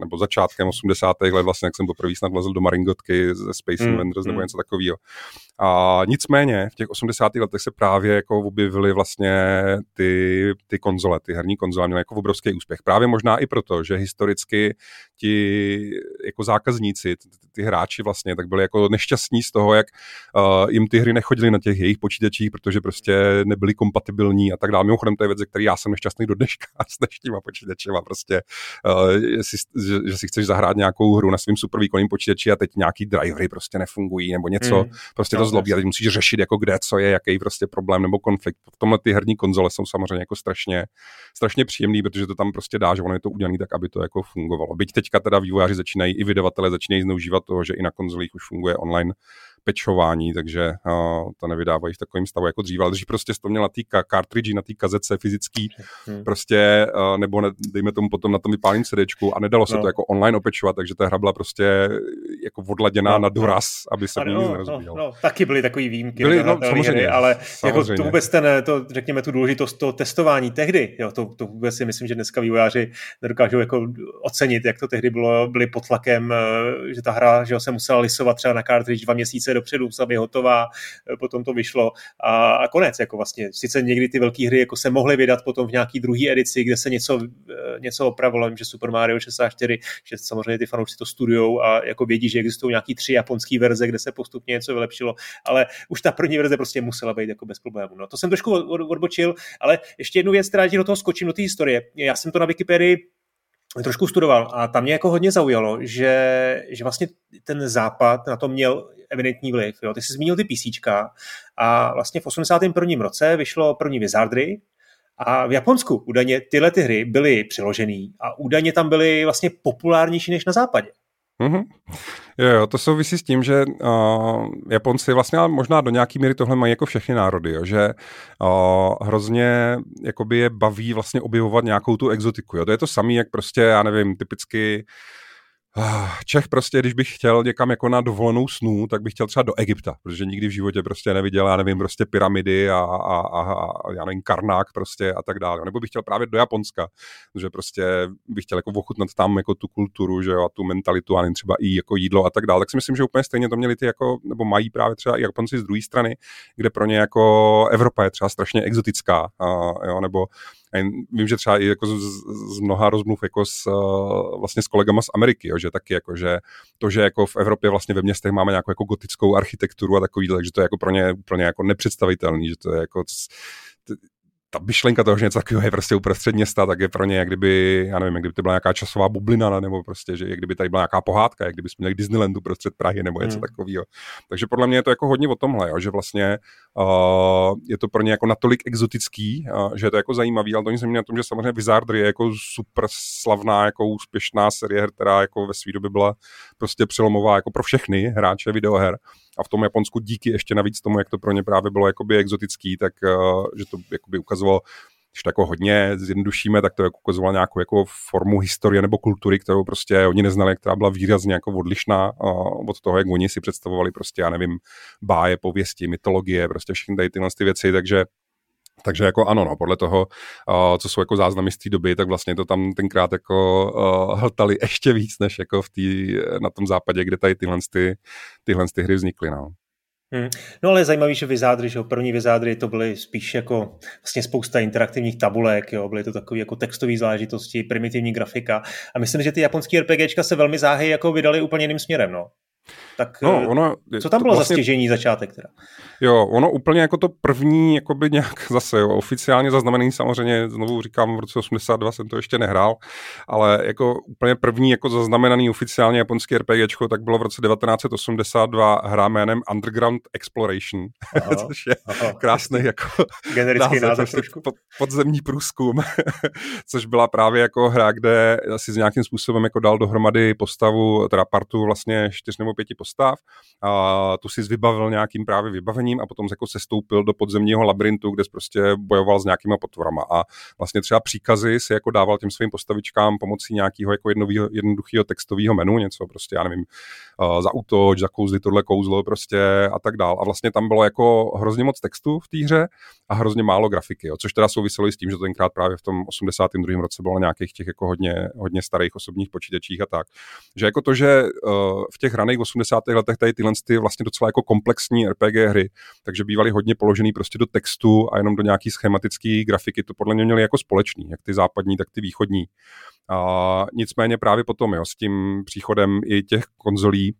nebo začátkem 80. let, vlastně jak jsem poprvé snad vlezl do Maringotky ze Space mm, Invaders mm. nebo něco takového. A nicméně v těch 80. letech se právě jako objevily vlastně ty, ty konzole, ty herní konzole měly jako obrovský úspěch. Právě možná i proto, že historicky ti jako zákazníci, ty, ty hráči vlastně, tak byli jako nešťastní z toho, jak uh, jim ty hry nechodily na těch jejich počítačích, protože prostě nebyly kompatibilní a tak dále. Mimochodem to je věc, ze který já jsem nešťastný do dneška [LAUGHS] s dnešníma počítačema. Prostě, uh, jestli, že, že, si chceš zahrát nějakou hru na svým super výkonným počítači a teď nějaký drivery prostě nefungují nebo něco, mm. prostě no, to zlobí a teď musíš řešit jako kde, co je, jaký prostě problém nebo konflikt. V tomhle ty herní konzole jsou samozřejmě jako strašně, strašně příjemný, protože to tam prostě dá, že ono je to udělané tak, aby to jako fungovalo. Byť teďka teda vývojáři začínají, i vydavatele začínají zneužívat toho, že i na konzolích už funguje online pečování, takže uh, to nevydávají v takovém stavu jako dříve, ale když prostě to měl na té cartridge, na té kazece fyzický, hmm. prostě, uh, nebo ne, dejme tomu potom na tom vypálení CDčku a nedalo se no. to jako online opečovat, takže ta hra byla prostě jako odladěná no, na doraz, no. aby se no, nic. No, no, taky byly takový výjimky. Byly, no, samozřejmě, hry, ale samozřejmě. jako to vůbec ten, to, řekněme, tu důležitost toho testování tehdy, jo, to, to vůbec si myslím, že dneska vývojáři nedokážou jako ocenit, jak to tehdy bylo, byli pod tlakem, eh, že ta hra že se musela lisovat třeba na cartridge dva měsíce měsíce dopředu, aby hotová, eh, potom to vyšlo a, a konec. Jako vlastně. Sice někdy ty velké hry jako se mohly vydat potom v nějaký druhý edici, kde se něco, eh, něco opravilo, že Super Mario 64, že samozřejmě ty fanoušci to studujou a jako vědí, že existují nějaký tři japonské verze, kde se postupně něco vylepšilo, ale už ta první verze prostě musela být jako bez problémů. No, to jsem trošku odbočil, ale ještě jednu věc, která do toho skočím, do té historie. Já jsem to na Wikipedii trošku studoval a tam mě jako hodně zaujalo, že, že vlastně ten západ na to měl evidentní vliv. Jo. Ty jsi zmínil ty PC a vlastně v 81. roce vyšlo první Wizardry a v Japonsku údajně tyhle ty hry byly přiložený a údajně tam byly vlastně populárnější než na západě. Mm-hmm. Jo, to souvisí s tím, že uh, Japonci vlastně možná do nějaký míry tohle mají jako všechny národy, jo, že uh, hrozně jakoby je baví vlastně objevovat nějakou tu exotiku. Jo. To je to samé, jak prostě, já nevím, typicky Ah, Čech prostě, když bych chtěl někam jako na dovolenou snů, tak bych chtěl třeba do Egypta, protože nikdy v životě prostě neviděl, já nevím, prostě pyramidy a, a, a, a já nevím, Karnák prostě a tak dále. Nebo bych chtěl právě do Japonska, že prostě bych chtěl jako ochutnat tam jako tu kulturu, že jo, a tu mentalitu a třeba i jako jídlo a tak dále. Tak si myslím, že úplně stejně to měli ty jako, nebo mají právě třeba i Japonci z druhé strany, kde pro ně jako Evropa je třeba strašně exotická, a, jo, nebo A vím, že třeba i jako z, z mnoha rozmluv jako s, vlastně s kolegama z Ameriky, jo, že taky jako, že to, že jako v Evropě vlastně ve městech máme nějakou jako gotickou architekturu a takový, takže to je jako pro ně úplně jako nepředstavitelný, že to je jako ta myšlenka toho, že něco takového je prostě uprostřed města, tak je pro ně, jak kdyby, já nevím, jak kdyby to byla nějaká časová bublina, nebo prostě, že jak kdyby tady byla nějaká pohádka, jak kdyby jsme měli Disneylandu prostřed Prahy nebo něco hmm. takového. Takže podle mě je to jako hodně o tomhle, jo, že vlastně uh, je to pro ně jako natolik exotický, uh, že je to jako zajímavý, ale to nic na tom, že samozřejmě Wizardry je jako super slavná, jako úspěšná série, která jako ve své době byla prostě přelomová jako pro všechny hráče videoher a v tom Japonsku díky ještě navíc tomu, jak to pro ně právě bylo jakoby exotický, tak uh, že to jakoby ukazovalo když to jako hodně zjednodušíme, tak to jako ukazovalo nějakou jako formu historie nebo kultury, kterou prostě oni neznali, která byla výrazně jako odlišná od toho, jak oni si představovali prostě, já nevím, báje, pověsti, mytologie, prostě všechny tady tyhle ty věci, takže takže jako ano, no, podle toho, uh, co jsou jako záznamy z té doby, tak vlastně to tam tenkrát jako uh, hltali ještě víc, než jako v tý, na tom západě, kde tady tyhle, ty, tyhle ty hry vznikly. No. Hmm. No ale zajímavý, že vyzádry, že jo, první vyzádry to byly spíš jako vlastně spousta interaktivních tabulek, jo, byly to takové jako textové záležitosti, primitivní grafika a myslím, že ty japonské RPGčka se velmi záhy jako vydali úplně jiným směrem, no. Tak no, eh, ono, co tam bylo vlastně, za stěžení začátek teda? Jo, ono úplně jako to první, jako by nějak [LAUGHS] zase jo, oficiálně zaznamenaný samozřejmě, znovu říkám, v roce 82 jsem to ještě nehrál, ale jako úplně první jako zaznamenaný oficiálně japonský RPGčko, tak bylo v roce 1982 hra jménem Underground Exploration, aha, [LAUGHS] což je aha. krásný jako [LAUGHS] generický název prostě trošku. Pod, podzemní průzkum, což byla právě jako hra, kde asi s nějakým způsobem jako dal dohromady postavu, teda partu vlastně čtyř nebo pěti postav, a tu si vybavil nějakým právě vybavením a potom jako se stoupil do podzemního labirintu, kde prostě bojoval s nějakýma potvorama a vlastně třeba příkazy si jako dával těm svým postavičkám pomocí nějakého jako jednoduchého textového menu, něco prostě, já nevím, za útoč, za kouzly tohle kouzlo prostě a tak dál. A vlastně tam bylo jako hrozně moc textu v té hře a hrozně málo grafiky, jo, což teda souviselo i s tím, že to tenkrát právě v tom 82. roce bylo na nějakých těch jako hodně, hodně starých osobních počítačích a tak. Že jako to, že uh, v těch raných 80. letech tady tyhle ty vlastně docela jako komplexní RPG hry, takže bývaly hodně položený prostě do textu a jenom do nějaký schematické grafiky, to podle mě měli jako společný, jak ty západní, tak ty východní. A nicméně právě potom, jo, s tím příchodem i těch konzolí,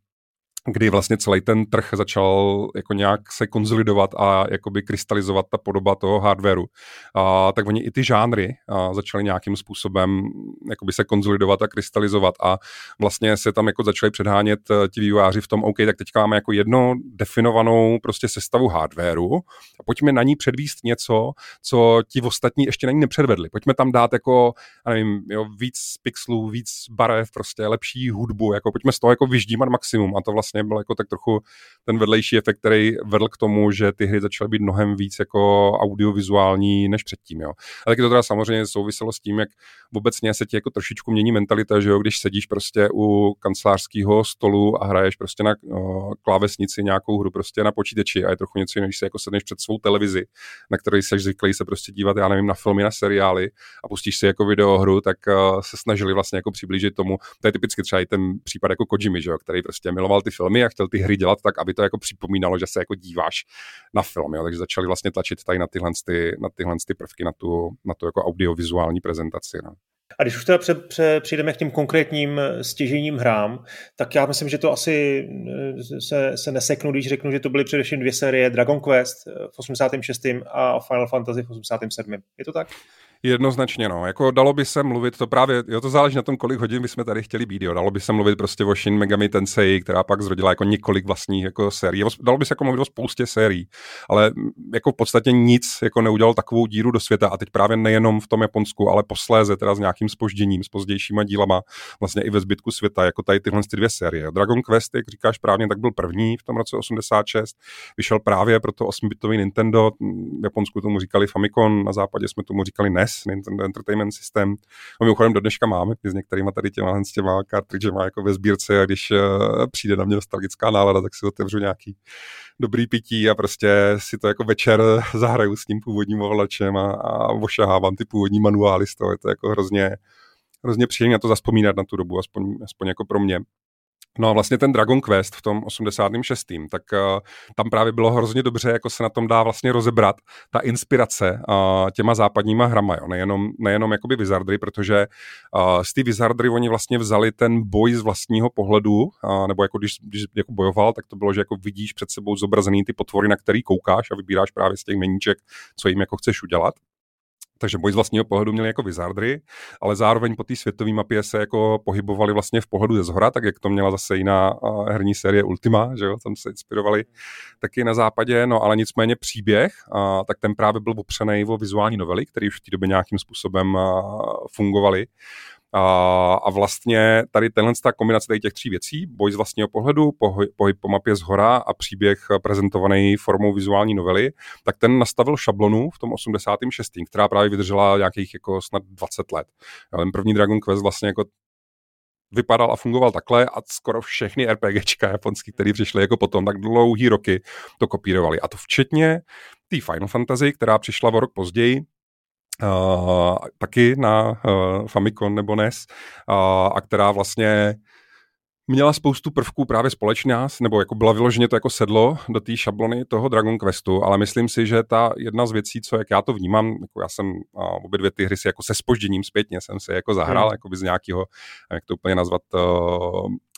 kdy vlastně celý ten trh začal jako nějak se konzolidovat a jakoby krystalizovat ta podoba toho hardwareu, a, tak oni i ty žánry a, začaly nějakým způsobem jakoby se konzolidovat a krystalizovat a vlastně se tam jako začali předhánět eh, ti vývojáři v tom, OK, tak teďka máme jako jedno definovanou prostě sestavu hardwareu a pojďme na ní předvíst něco, co ti ostatní ještě na ní nepředvedli. Pojďme tam dát jako, nevím, jo, víc pixelů, víc barev, prostě lepší hudbu, jako pojďme z toho jako vyždímat maximum a to vlastně vlastně byl jako tak trochu ten vedlejší efekt, který vedl k tomu, že ty hry začaly být mnohem víc jako audiovizuální než předtím. Jo. A taky to teda samozřejmě souviselo s tím, jak obecně se ti jako trošičku mění mentalita, že jo, když sedíš prostě u kancelářského stolu a hraješ prostě na o, klávesnici nějakou hru prostě na počítači a je trochu něco jiného, když se jako sedneš před svou televizi, na který jsi zvyklý se prostě dívat, já nevím, na filmy, na seriály a pustíš si jako videohru, tak uh, se snažili vlastně jako přiblížit tomu. To je typicky třeba i ten případ jako Kojimi, že jo, který prostě miloval ty filmy a chtěl ty hry dělat tak, aby to jako připomínalo, že se jako díváš na film. Jo? Takže začali vlastně tlačit tady na tyhle, ty, na tyhle ty prvky, na tu, na tu jako audiovizuální prezentaci. No. A když už teda pře, pře, přijdeme k těm konkrétním stěžením hrám, tak já myslím, že to asi eh, se, se neseknu, když řeknu, že to byly především dvě série Dragon Quest v 86. a Final Fantasy v 87. Je to tak? Jednoznačně, no. Jako dalo by se mluvit, to právě, jo, to záleží na tom, kolik hodin bychom tady chtěli být, jo. Dalo by se mluvit prostě o Shin Megami Tensei, která pak zrodila jako několik vlastních jako sérií. Dalo by se jako mluvit o spoustě sérií, ale jako v podstatě nic jako neudělal takovou díru do světa a teď právě nejenom v tom Japonsku, ale posléze teda s nějakým spožděním, s pozdějšíma dílama, vlastně i ve zbytku světa, jako tady tyhle ty dvě série. Dragon Quest, jak říkáš právě, tak byl první v tom roce 86, vyšel právě pro to 8-bitový Nintendo, v Japonsku tomu říkali Famicom, na západě jsme tomu říkali NES, NES, Nintendo Entertainment System. No mimochodem do dneška máme s některýma tady těma, s těma cartridgema jako ve sbírce a když uh, přijde na mě nostalgická nálada, tak si otevřu nějaký dobrý pití a prostě si to jako večer [LAUGHS] zahraju s tím původním ovladačem a, a ošahávám ty původní manuály z toho. Je to jako hrozně, hrozně příjemné to zaspomínat na tu dobu, aspoň, aspoň jako pro mě. No a vlastně ten Dragon Quest v tom 86. tak uh, tam právě bylo hrozně dobře, jako se na tom dá vlastně rozebrat ta inspirace uh, těma západníma hrama, jo. nejenom, nejenom jakoby Wizardry, protože uh, z té Wizardry oni vlastně vzali ten boj z vlastního pohledu, uh, nebo jako když, když jako bojoval, tak to bylo, že jako vidíš před sebou zobrazený ty potvory, na který koukáš a vybíráš právě z těch meníček, co jim jako chceš udělat takže boj z vlastního pohledu měli jako Wizardry, ale zároveň po té světové mapě se jako pohybovali vlastně v pohledu ze zhora, tak jak to měla zase jiná herní série Ultima, že jo, tam se inspirovali taky na západě, no ale nicméně příběh, a, tak ten právě byl opřený o vizuální novely, které už v té době nějakým způsobem a, fungovaly. A, a vlastně tady tenhle ta kombinace tady těch tří věcí, boj z vlastního pohledu, pohyb, pohyb po mapě z hora a příběh prezentovaný formou vizuální novely, tak ten nastavil šablonu v tom 86., která právě vydržela nějakých jako snad 20 let. Ten první Dragon Quest vlastně jako vypadal a fungoval takhle a skoro všechny RPGčka japonský, které přišly jako potom, tak dlouhý roky to kopírovali. A to včetně té Final Fantasy, která přišla o rok později, taky na uh, Famicom nebo NES a která vlastně měla spoustu prvků právě společná, nebo jako byla vyloženě to jako sedlo do té šablony toho Dragon Questu, ale myslím si, že ta jedna z věcí, co jak já to vnímám, jako já jsem a obě dvě ty hry si jako se spožděním zpětně jsem se jako zahrál, hmm. jako z nějakého, jak to úplně nazvat, uh,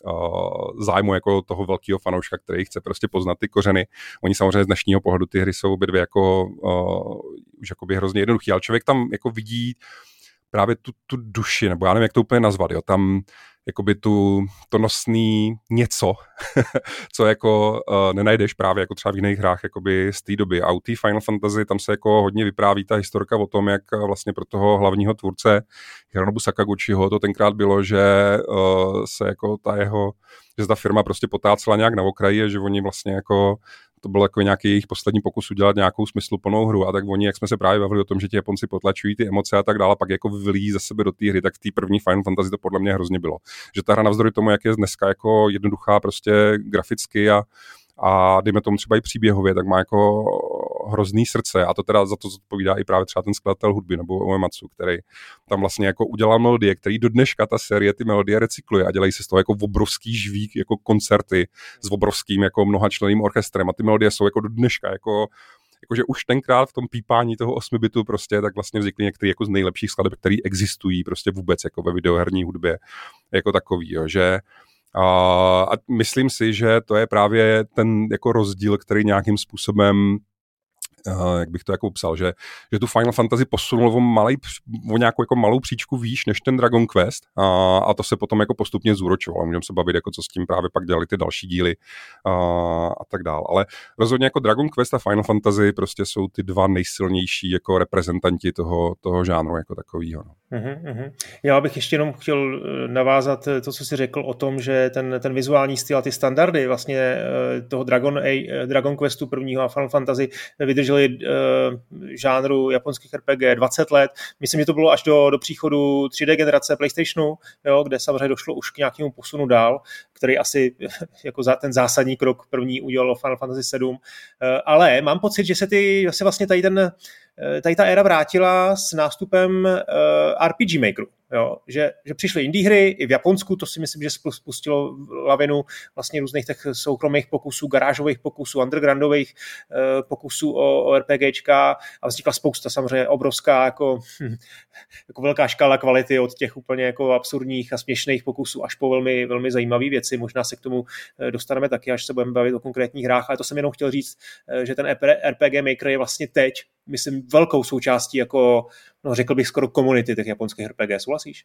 uh, zájmu jako toho velkého fanouška, který chce prostě poznat ty kořeny. Oni samozřejmě z dnešního pohledu ty hry jsou obě dvě jako uh, už jakoby hrozně jednoduchý, ale člověk tam jako vidí právě tu, tu duši, nebo já nevím, jak to úplně nazvat, jo, tam jakoby tu, to nosný něco, [LAUGHS] co jako uh, nenajdeš právě jako třeba v jiných hrách jakoby z té doby. A u té Final Fantasy tam se jako hodně vypráví ta historka o tom, jak uh, vlastně pro toho hlavního tvůrce Hironobu Sakaguchiho to tenkrát bylo, že uh, se jako ta jeho, že ta firma prostě potácela nějak na okraji a že oni vlastně jako to byl jako nějaký jejich poslední pokus udělat nějakou smysluplnou hru a tak oni, jak jsme se právě bavili o tom, že ti Japonci potlačují ty emoce a tak dále, pak jako vylíjí za sebe do té hry, tak v té první Final Fantasy to podle mě hrozně bylo. Že ta hra navzdory tomu, jak je dneska jako jednoduchá prostě graficky a a dejme tomu třeba i příběhově, tak má jako hrozný srdce. A to teda za to zodpovídá i právě třeba ten skladatel hudby nebo Uematsu, který tam vlastně jako udělal melodie, který do dneška ta série ty melodie recykluje a dělají se z toho jako obrovský žvík, jako koncerty s obrovským jako mnohačlenným orchestrem. A ty melodie jsou jako do dneška jako jakože už tenkrát v tom pípání toho 8 bitu prostě tak vlastně vznikly některé jako z nejlepších skladeb, které existují prostě vůbec jako ve videoherní hudbě jako takový, jo, že? A myslím si, že to je právě ten jako rozdíl, který nějakým způsobem uh, jak bych to jako upsal, že, že tu Final Fantasy posunul o, malej, o nějakou jako malou příčku výš než ten Dragon Quest a, a to se potom jako postupně zúročovalo. Můžeme se bavit, jako co s tím právě pak dělali ty další díly a, a tak dále. Ale rozhodně jako Dragon Quest a Final Fantasy prostě jsou ty dva nejsilnější jako reprezentanti toho, toho žánru jako takového. No. Uh-huh, Já bych ještě jenom chtěl eh, navázat eh, to, co jsi řekl o tom, že ten, ten vizuální styl a ty standardy vlastně eh, toho Dragon, A, Dragon Questu prvního a Final Fantasy vydrželi uh, žánru japonských RPG 20 let. Myslím, že to bylo až do, do příchodu 3D generace PlayStationu, jo, kde samozřejmě došlo už k nějakému posunu dál, který asi [LAUGHS] jako za, ten zásadní krok první udělalo Final Fantasy 7. Uh, ale mám pocit, že se ty, se vlastně tady ten Eh, tady ta éra vrátila s nástupem eh, RPG Makeru. Jo, že, že přišly indie hry i v Japonsku, to si myslím, že spustilo lavinu vlastně různých těch soukromých pokusů, garážových pokusů, undergroundových uh, pokusů o, o RPGčka a vznikla spousta samozřejmě obrovská jako, hm, jako velká škála kvality od těch úplně jako absurdních a směšných pokusů až po velmi, velmi zajímavé věci. Možná se k tomu dostaneme taky, až se budeme bavit o konkrétních hrách, ale to jsem jenom chtěl říct, že ten RPG Maker je vlastně teď, myslím, velkou součástí jako no řekl bych skoro komunity těch japonských RPG. Souhlasíš?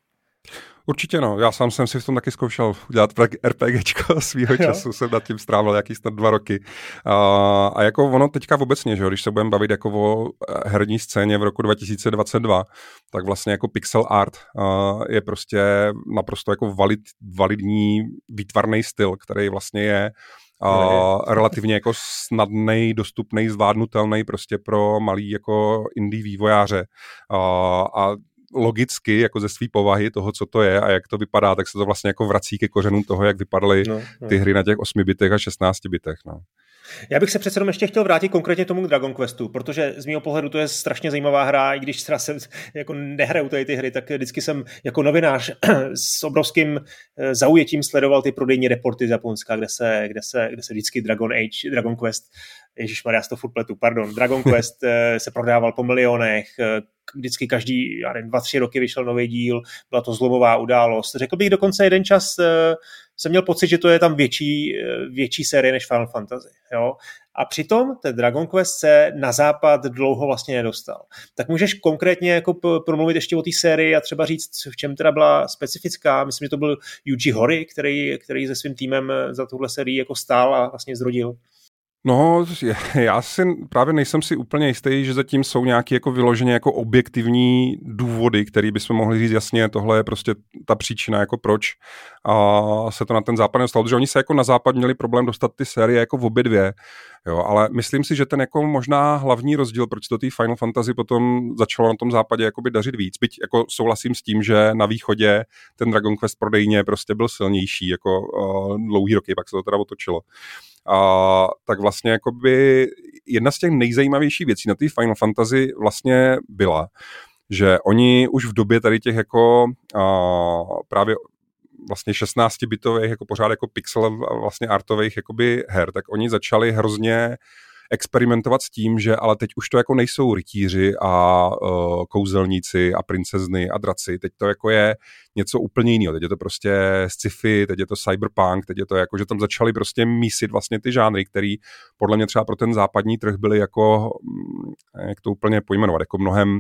Určitě no, já sám jsem si v tom taky zkoušel dělat RPGčko [LAUGHS] svýho jo. času, jsem nad tím strávil jaký snad dva roky. A, a jako ono teďka obecně, že jo, když se budeme bavit jako o eh, herní scéně v roku 2022, tak vlastně jako pixel art je prostě naprosto jako valid, validní výtvarný styl, který vlastně je a relativně jako snadný, dostupný, zvládnutelný prostě pro malý jako indie vývojáře. A, a logicky, jako ze své povahy toho, co to je a jak to vypadá, tak se to vlastně jako vrací ke kořenům toho, jak vypadaly no, no. ty hry na těch 8 bitech a 16 bitech. No. Já bych se přece jenom ještě chtěl vrátit konkrétně tomu Dragon Questu, protože z mého pohledu to je strašně zajímavá hra, i když třeba se [LAUGHS] jako nehraju tady ty hry, tak vždycky jsem jako novinář [CLEARS THROAT] s obrovským eh, zaujetím sledoval ty prodejní reporty z Japonska, kde se, kde se, kde se vždycky Dragon Age, Dragon Quest Ježíš Maria, to furt pletu, pardon, Dragon [LAUGHS] Quest eh, se prodával po milionech, eh, vždycky každý, já nevím, dva, tři roky vyšel nový díl, byla to zlomová událost. Řekl bych dokonce jeden čas, jsem měl pocit, že to je tam větší, větší série než Final Fantasy. Jo? A přitom ten Dragon Quest se na západ dlouho vlastně nedostal. Tak můžeš konkrétně jako promluvit ještě o té sérii a třeba říct, v čem teda byla specifická. Myslím, že to byl Yuji Horii, který, který se svým týmem za tuhle sérii jako stál a vlastně zrodil. No, já si právě nejsem si úplně jistý, že zatím jsou nějaké jako vyloženě jako objektivní důvody, které bychom mohli říct jasně, tohle je prostě ta příčina, jako proč. A se to na ten západ nedostalo, protože oni se jako na západ měli problém dostat ty série jako v obě dvě, jo, ale myslím si, že ten jako možná hlavní rozdíl, proč to té Final Fantasy potom začalo na tom západě jakoby dařit víc, byť jako souhlasím s tím, že na východě ten Dragon Quest prodejně prostě byl silnější jako uh, dlouhý roky, pak se to teda otočilo a, tak vlastně jakoby jedna z těch nejzajímavějších věcí na té Final Fantasy vlastně byla, že oni už v době tady těch jako a, právě vlastně 16-bitových, jako pořád jako pixel vlastně artových jakoby her, tak oni začali hrozně experimentovat s tím, že ale teď už to jako nejsou rytíři a uh, kouzelníci a princezny a draci, teď to jako je něco úplně jiného, teď je to prostě sci-fi, teď je to cyberpunk, teď je to jako, že tam začali prostě mísit vlastně ty žánry, které podle mě třeba pro ten západní trh byly jako, mm, jak to úplně pojmenovat, jako mnohem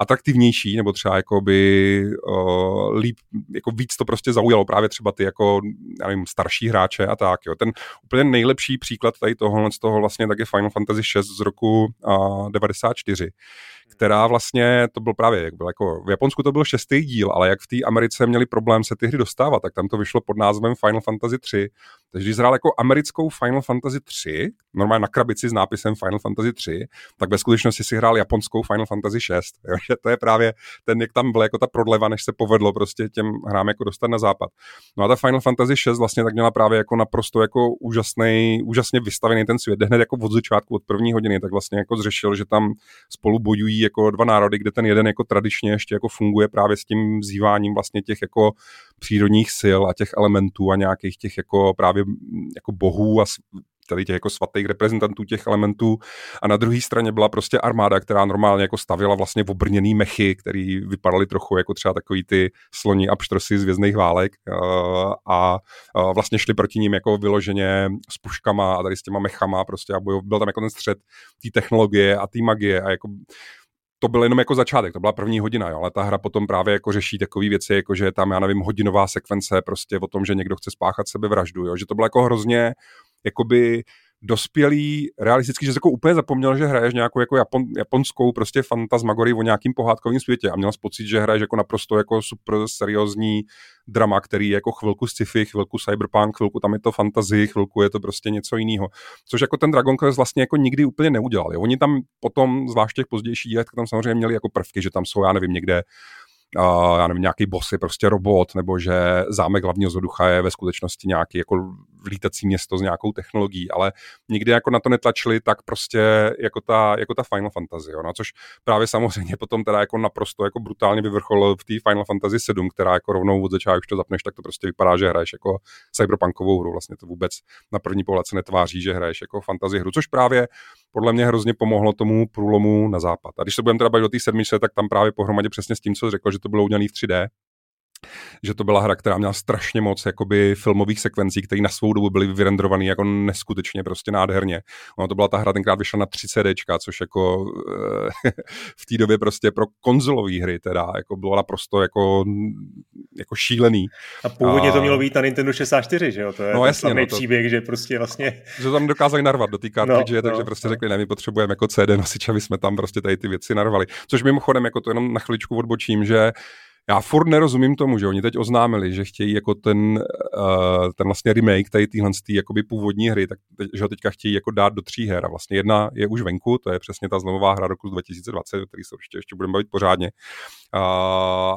atraktivnější, nebo třeba jakoby uh, líp, jako víc to prostě zaujalo právě třeba ty jako, já nevím, starší hráče a tak, jo. Ten úplně nejlepší příklad tady tohohle z toho vlastně tak je Final Fantasy 6 z roku uh, 94, která vlastně, to byl právě, jak byl jako, v Japonsku to byl šestý díl, ale jak v té Americe měli problém se ty hry dostávat, tak tam to vyšlo pod názvem Final Fantasy 3. Takže když zhrál jako americkou Final Fantasy 3, normálně na krabici s nápisem Final Fantasy 3, tak ve skutečnosti si hrál japonskou Final Fantasy 6. [LAUGHS] Jo? Že to je právě ten, jak tam byl jako ta prodleva, než se povedlo prostě těm hrám jako dostat na západ. No a ta Final Fantasy 6 vlastně tak měla právě jako naprosto jako úžasný, úžasně vystavený ten svět. Hned jako od začátku, od první hodiny, tak vlastně jako zřešil, že tam spolu bojují jako dva národy, kde ten jeden jako tradičně ještě jako funguje právě s tím vzýváním vlastně těch jako přírodních sil a těch elementů a nějakých těch jako právě jako bohů a tady těch jako svatých reprezentantů těch elementů. A na druhé straně byla prostě armáda, která normálně jako stavila vlastně obrněný mechy, který vypadaly trochu jako třeba takový ty sloni a pštrosy z vězných válek a vlastně šli proti ním jako vyloženě s puškama a tady s těma mechama prostě a byl tam jako ten střed té technologie a té magie a jako to byl jenom jako začátek, to byla první hodina, jo, ale ta hra potom právě jako řeší takové věci, jako že je tam, já nevím, hodinová sekvence prostě o tom, že někdo chce spáchat sebevraždu, jo, že to bylo jako hrozně, jakoby dospělý, realistický, že jsi jako úplně zapomněl, že hraješ nějakou jako Japon, japonskou prostě fantasmagorii o nějakým pohádkovém světě a měl jsi pocit, že hraješ jako naprosto jako super seriózní drama, který je jako chvilku sci-fi, chvilku cyberpunk, chvilku tam je to fantasy, chvilku je to prostě něco jiného. Což jako ten Dragon Quest vlastně jako nikdy úplně neudělali. Oni tam potom, zvlášť těch pozdějších dílech, tam samozřejmě měli jako prvky, že tam jsou, já nevím, někde já nevím, nějaký boss je prostě robot, nebo že zámek hlavního zoducha je ve skutečnosti nějaký jako lítací město s nějakou technologií, ale nikdy jako na to netlačili tak prostě jako ta, jako ta Final Fantasy, jo, no, což právě samozřejmě potom teda jako naprosto jako brutálně vyvrcholil v té Final Fantasy 7, která jako rovnou od začátku, už to zapneš, tak to prostě vypadá, že hraješ jako cyberpunkovou hru, vlastně to vůbec na první pohled se netváří, že hraješ jako fantasy hru, což právě podle mě hrozně pomohlo tomu průlomu na západ. A když se budeme teda bavit o té sedmičce, tak tam právě pohromadě přesně s tím, co řekl, že to bylo udělané v 3D, že to byla hra, která měla strašně moc jakoby filmových sekvencí, které na svou dobu byly vyrendrované jako neskutečně prostě nádherně. Ono to byla ta hra tenkrát vyšla na 3 CD, což jako eh, [LAUGHS] v té době prostě pro konzolové hry teda jako bylo naprosto jako, jako šílený. A původně a... to mělo být na Nintendo 64, že jo? To je no, jasně, no, to... příběh, že prostě vlastně... Že tam dokázali narvat do té kartridže, no, takže no, prostě no. řekli, ne, my potřebujeme jako CD nosič, aby jsme tam prostě tady ty věci narvali. Což mimochodem, jako to jenom na chviličku odbočím, že já furt nerozumím tomu, že oni teď oznámili, že chtějí jako ten, uh, ten vlastně remake tady téhle jakoby původní hry, tak že ho teďka chtějí jako dát do tří her a vlastně jedna je už venku, to je přesně ta znomová hra roku 2020, o který se určitě ještě budeme bavit pořádně uh,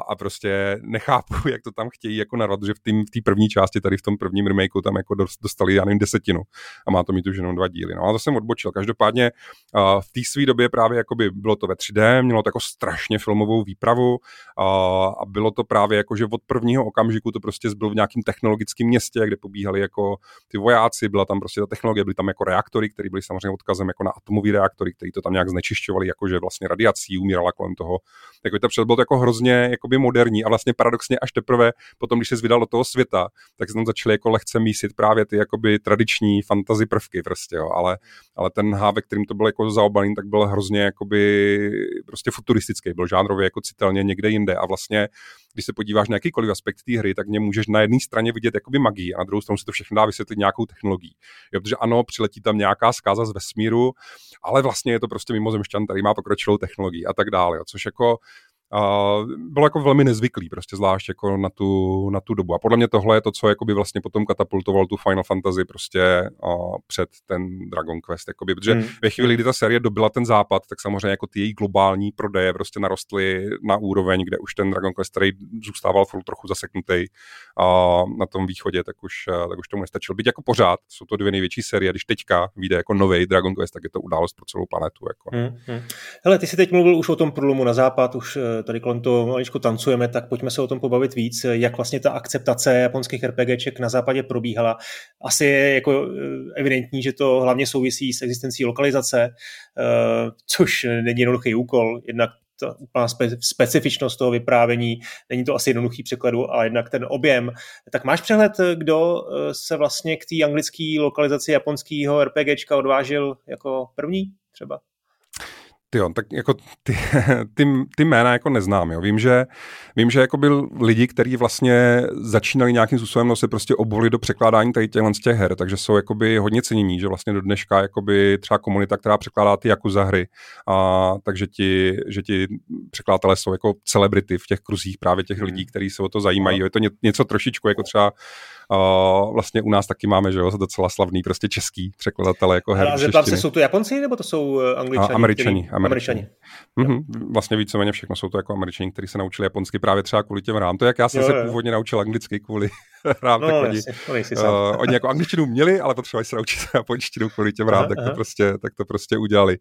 a prostě nechápu, [LAUGHS] jak to tam chtějí jako narvat, že v té první části, tady v tom prvním remakeu tam jako dostali, já nevím, desetinu a má to mít už jenom dva díly. No a to jsem odbočil. Každopádně uh, v té své době právě jakoby bylo to ve 3D, mělo to jako strašně filmovou výpravu uh, a bylo to právě jako, že od prvního okamžiku to prostě bylo v nějakém technologickém městě, kde pobíhali jako ty vojáci, byla tam prostě ta technologie, byly tam jako reaktory, které byly samozřejmě odkazem jako na atomové reaktory, které to tam nějak znečišťovali, jakože vlastně radiací umírala kolem toho. Jako to bylo to jako hrozně jakoby moderní a vlastně paradoxně až teprve potom, když se vydal do toho světa, tak se tam začaly jako lehce mísit právě ty jakoby tradiční fantasy prvky prostě, jo. Ale, ale ten H, ve kterým to bylo jako zaobalý, tak byl hrozně jakoby prostě futuristický, byl žánrově jako citelně někde jinde a vlastně když se podíváš na jakýkoliv aspekt té hry, tak mě můžeš na jedné straně vidět jakoby magii a na druhou stranu se to všechno dá vysvětlit nějakou technologií. Jo, protože ano, přiletí tam nějaká zkáza z vesmíru, ale vlastně je to prostě mimozemšťan, který má pokročilou technologii a tak dále, jo, což jako Uh, bylo jako velmi nezvyklý, prostě zvlášť jako na tu, na tu dobu. A podle mě tohle je to, co jakoby vlastně potom katapultoval tu Final Fantasy prostě uh, před ten Dragon Quest. Jakoby, protože hmm. ve chvíli, kdy ta série dobila ten západ, tak samozřejmě jako ty její globální prodeje prostě narostly na úroveň, kde už ten Dragon Quest, který zůstával furt trochu zaseknutý uh, na tom východě, tak už, uh, tak už tomu nestačil. Byť jako pořád, jsou to dvě největší série, když teďka vyjde jako nový Dragon Quest, tak je to událost pro celou planetu. Jako. Hmm, hmm. Hele, ty jsi teď mluvil už o tom průlomu na západ, už tady kolem toho maličko tancujeme, tak pojďme se o tom pobavit víc, jak vlastně ta akceptace japonských RPGček na západě probíhala. Asi je jako eh, evidentní, že to hlavně souvisí s existencí lokalizace, eh, což není jednoduchý úkol, jednak ta úplná spe, specifičnost toho vyprávění, není to asi jednoduchý překladu, ale jednak ten objem. Tak máš přehled, kdo eh, se vlastně k té anglické lokalizaci japonského RPGčka odvážil jako první třeba? Ty jo, tak jako ty, [LAUGHS] ty, ty jména jako neznám, jo. Vím, že, vím, že jako byl lidi, kteří vlastně začínali nějakým způsobem no, se prostě obvolit do překládání tady těchto z těch her, takže jsou jakoby hodně cenění, že vlastně do dneška jakoby třeba komunita, která překládá ty jako za hry, a, takže ti, že ti překladatelé jsou jako celebrity v těch kruzích právě těch lidí, kteří se o to zajímají. Jo. Je to ně, něco trošičku jako třeba Uh, vlastně u nás taky máme, že jo, docela slavný prostě český překladatele jako her. A zeptám se, jsou to Japonci nebo to jsou eh, Angličani? Američani. Který... Američani. Mm-hmm. Vlastně víceméně všechno jsou to jako Američani, kteří se naučili japonsky právě třeba kvůli těm rám. To jak já jsem jo, se jo. původně naučil anglicky kvůli [LAUGHS] rám, no, tak oni, uh, oni jako angličtinu měli, ale potřebovali se naučit [LAUGHS] japonštinu kvůli těm rám, tak to, prostě, tak to prostě udělali.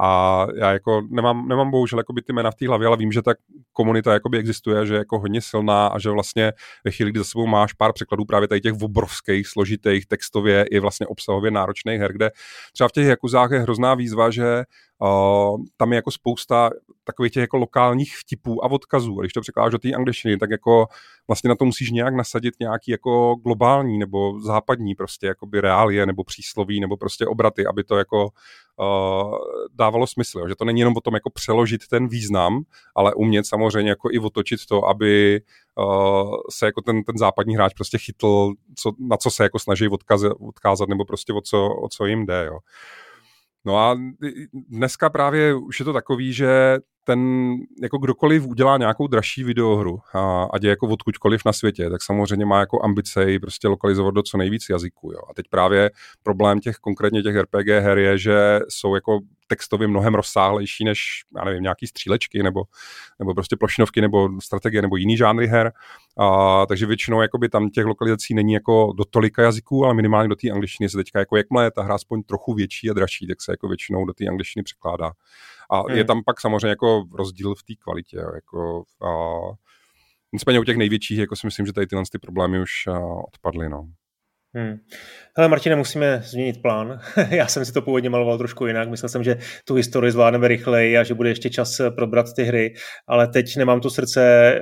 A já jako nemám, nemám bohužel jakoby ty jména v té hlavě, ale vím, že ta komunita jakoby existuje, že je jako hodně silná a že vlastně ve chvíli, kdy za sebou máš pár překladů právě tady těch obrovských, složitých, textově i vlastně obsahově náročných her, kde třeba v těch Jakuzách je hrozná výzva, že Uh, tam je jako spousta takových těch jako lokálních vtipů a odkazů. A když to překládáš do té angličtiny, tak jako vlastně na to musíš nějak nasadit nějaký jako globální nebo západní prostě jakoby reálie nebo přísloví nebo prostě obraty, aby to jako dávalo smysl. Jo? Že to není jenom o tom jako přeložit ten význam, ale umět samozřejmě jako i otočit to, aby uh, se jako ten, ten západní hráč prostě chytl, co, na co se jako snaží odkazat, odkázat nebo prostě o co, o co jim jde. Jo? No a dneska právě už je to takový, že ten, jako kdokoliv udělá nějakou dražší videohru, a, ať je jako odkudkoliv na světě, tak samozřejmě má jako ambice ji prostě lokalizovat do co nejvíc jazyků. Jo. A teď právě problém těch konkrétně těch RPG her je, že jsou jako textově mnohem rozsáhlejší než, já nevím, nějaký střílečky nebo, nebo prostě plošinovky nebo strategie nebo jiný žánry her. A, takže většinou jakoby tam těch lokalizací není jako do tolika jazyků, ale minimálně do té angličtiny se teďka jako jakmile je ta hra aspoň trochu větší a dražší, tak se jako většinou do té angličtiny překládá. A hmm. je tam pak samozřejmě jako rozdíl v té kvalitě. Jako, a, nicméně u těch největších jako si myslím, že tady tyhle ty problémy už odpadly. No. Hmm. Hele, Martine, musíme změnit plán. [LAUGHS] Já jsem si to původně maloval trošku jinak. Myslel jsem, že tu historii zvládneme rychleji a že bude ještě čas eh, probrat ty hry, ale teď nemám tu srdce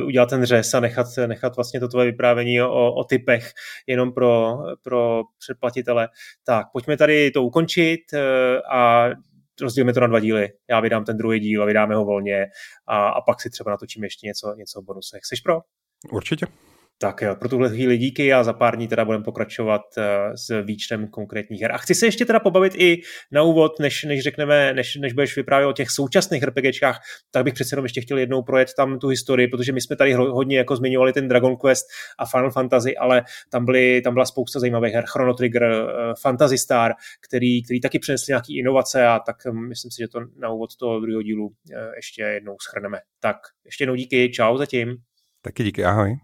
uh, udělat ten řez a nechat, nechat vlastně to tvoje vyprávění o, o typech jenom pro, pro předplatitele. Tak, pojďme tady to ukončit uh, a rozdělíme to na dva díly. Já vydám ten druhý díl a vydáme ho volně a, a pak si třeba natočíme ještě něco, něco v bonusech. Jseš pro? Určitě. Tak jo, pro tuhle chvíli díky a za pár dní teda budeme pokračovat uh, s výčtem konkrétních her. A chci se ještě teda pobavit i na úvod, než, než řekneme, než, než budeš vyprávět o těch současných RPGčkách, tak bych přece jenom ještě chtěl jednou projet tam tu historii, protože my jsme tady hodně jako zmiňovali ten Dragon Quest a Final Fantasy, ale tam, byly, tam byla spousta zajímavých her, Chrono Trigger, uh, Fantasy Star, který, který taky přinesli nějaké inovace a tak um, myslím si, že to na úvod toho druhého dílu ještě jednou schrneme. Tak ještě jednou díky, čau zatím. Taky díky, ahoj.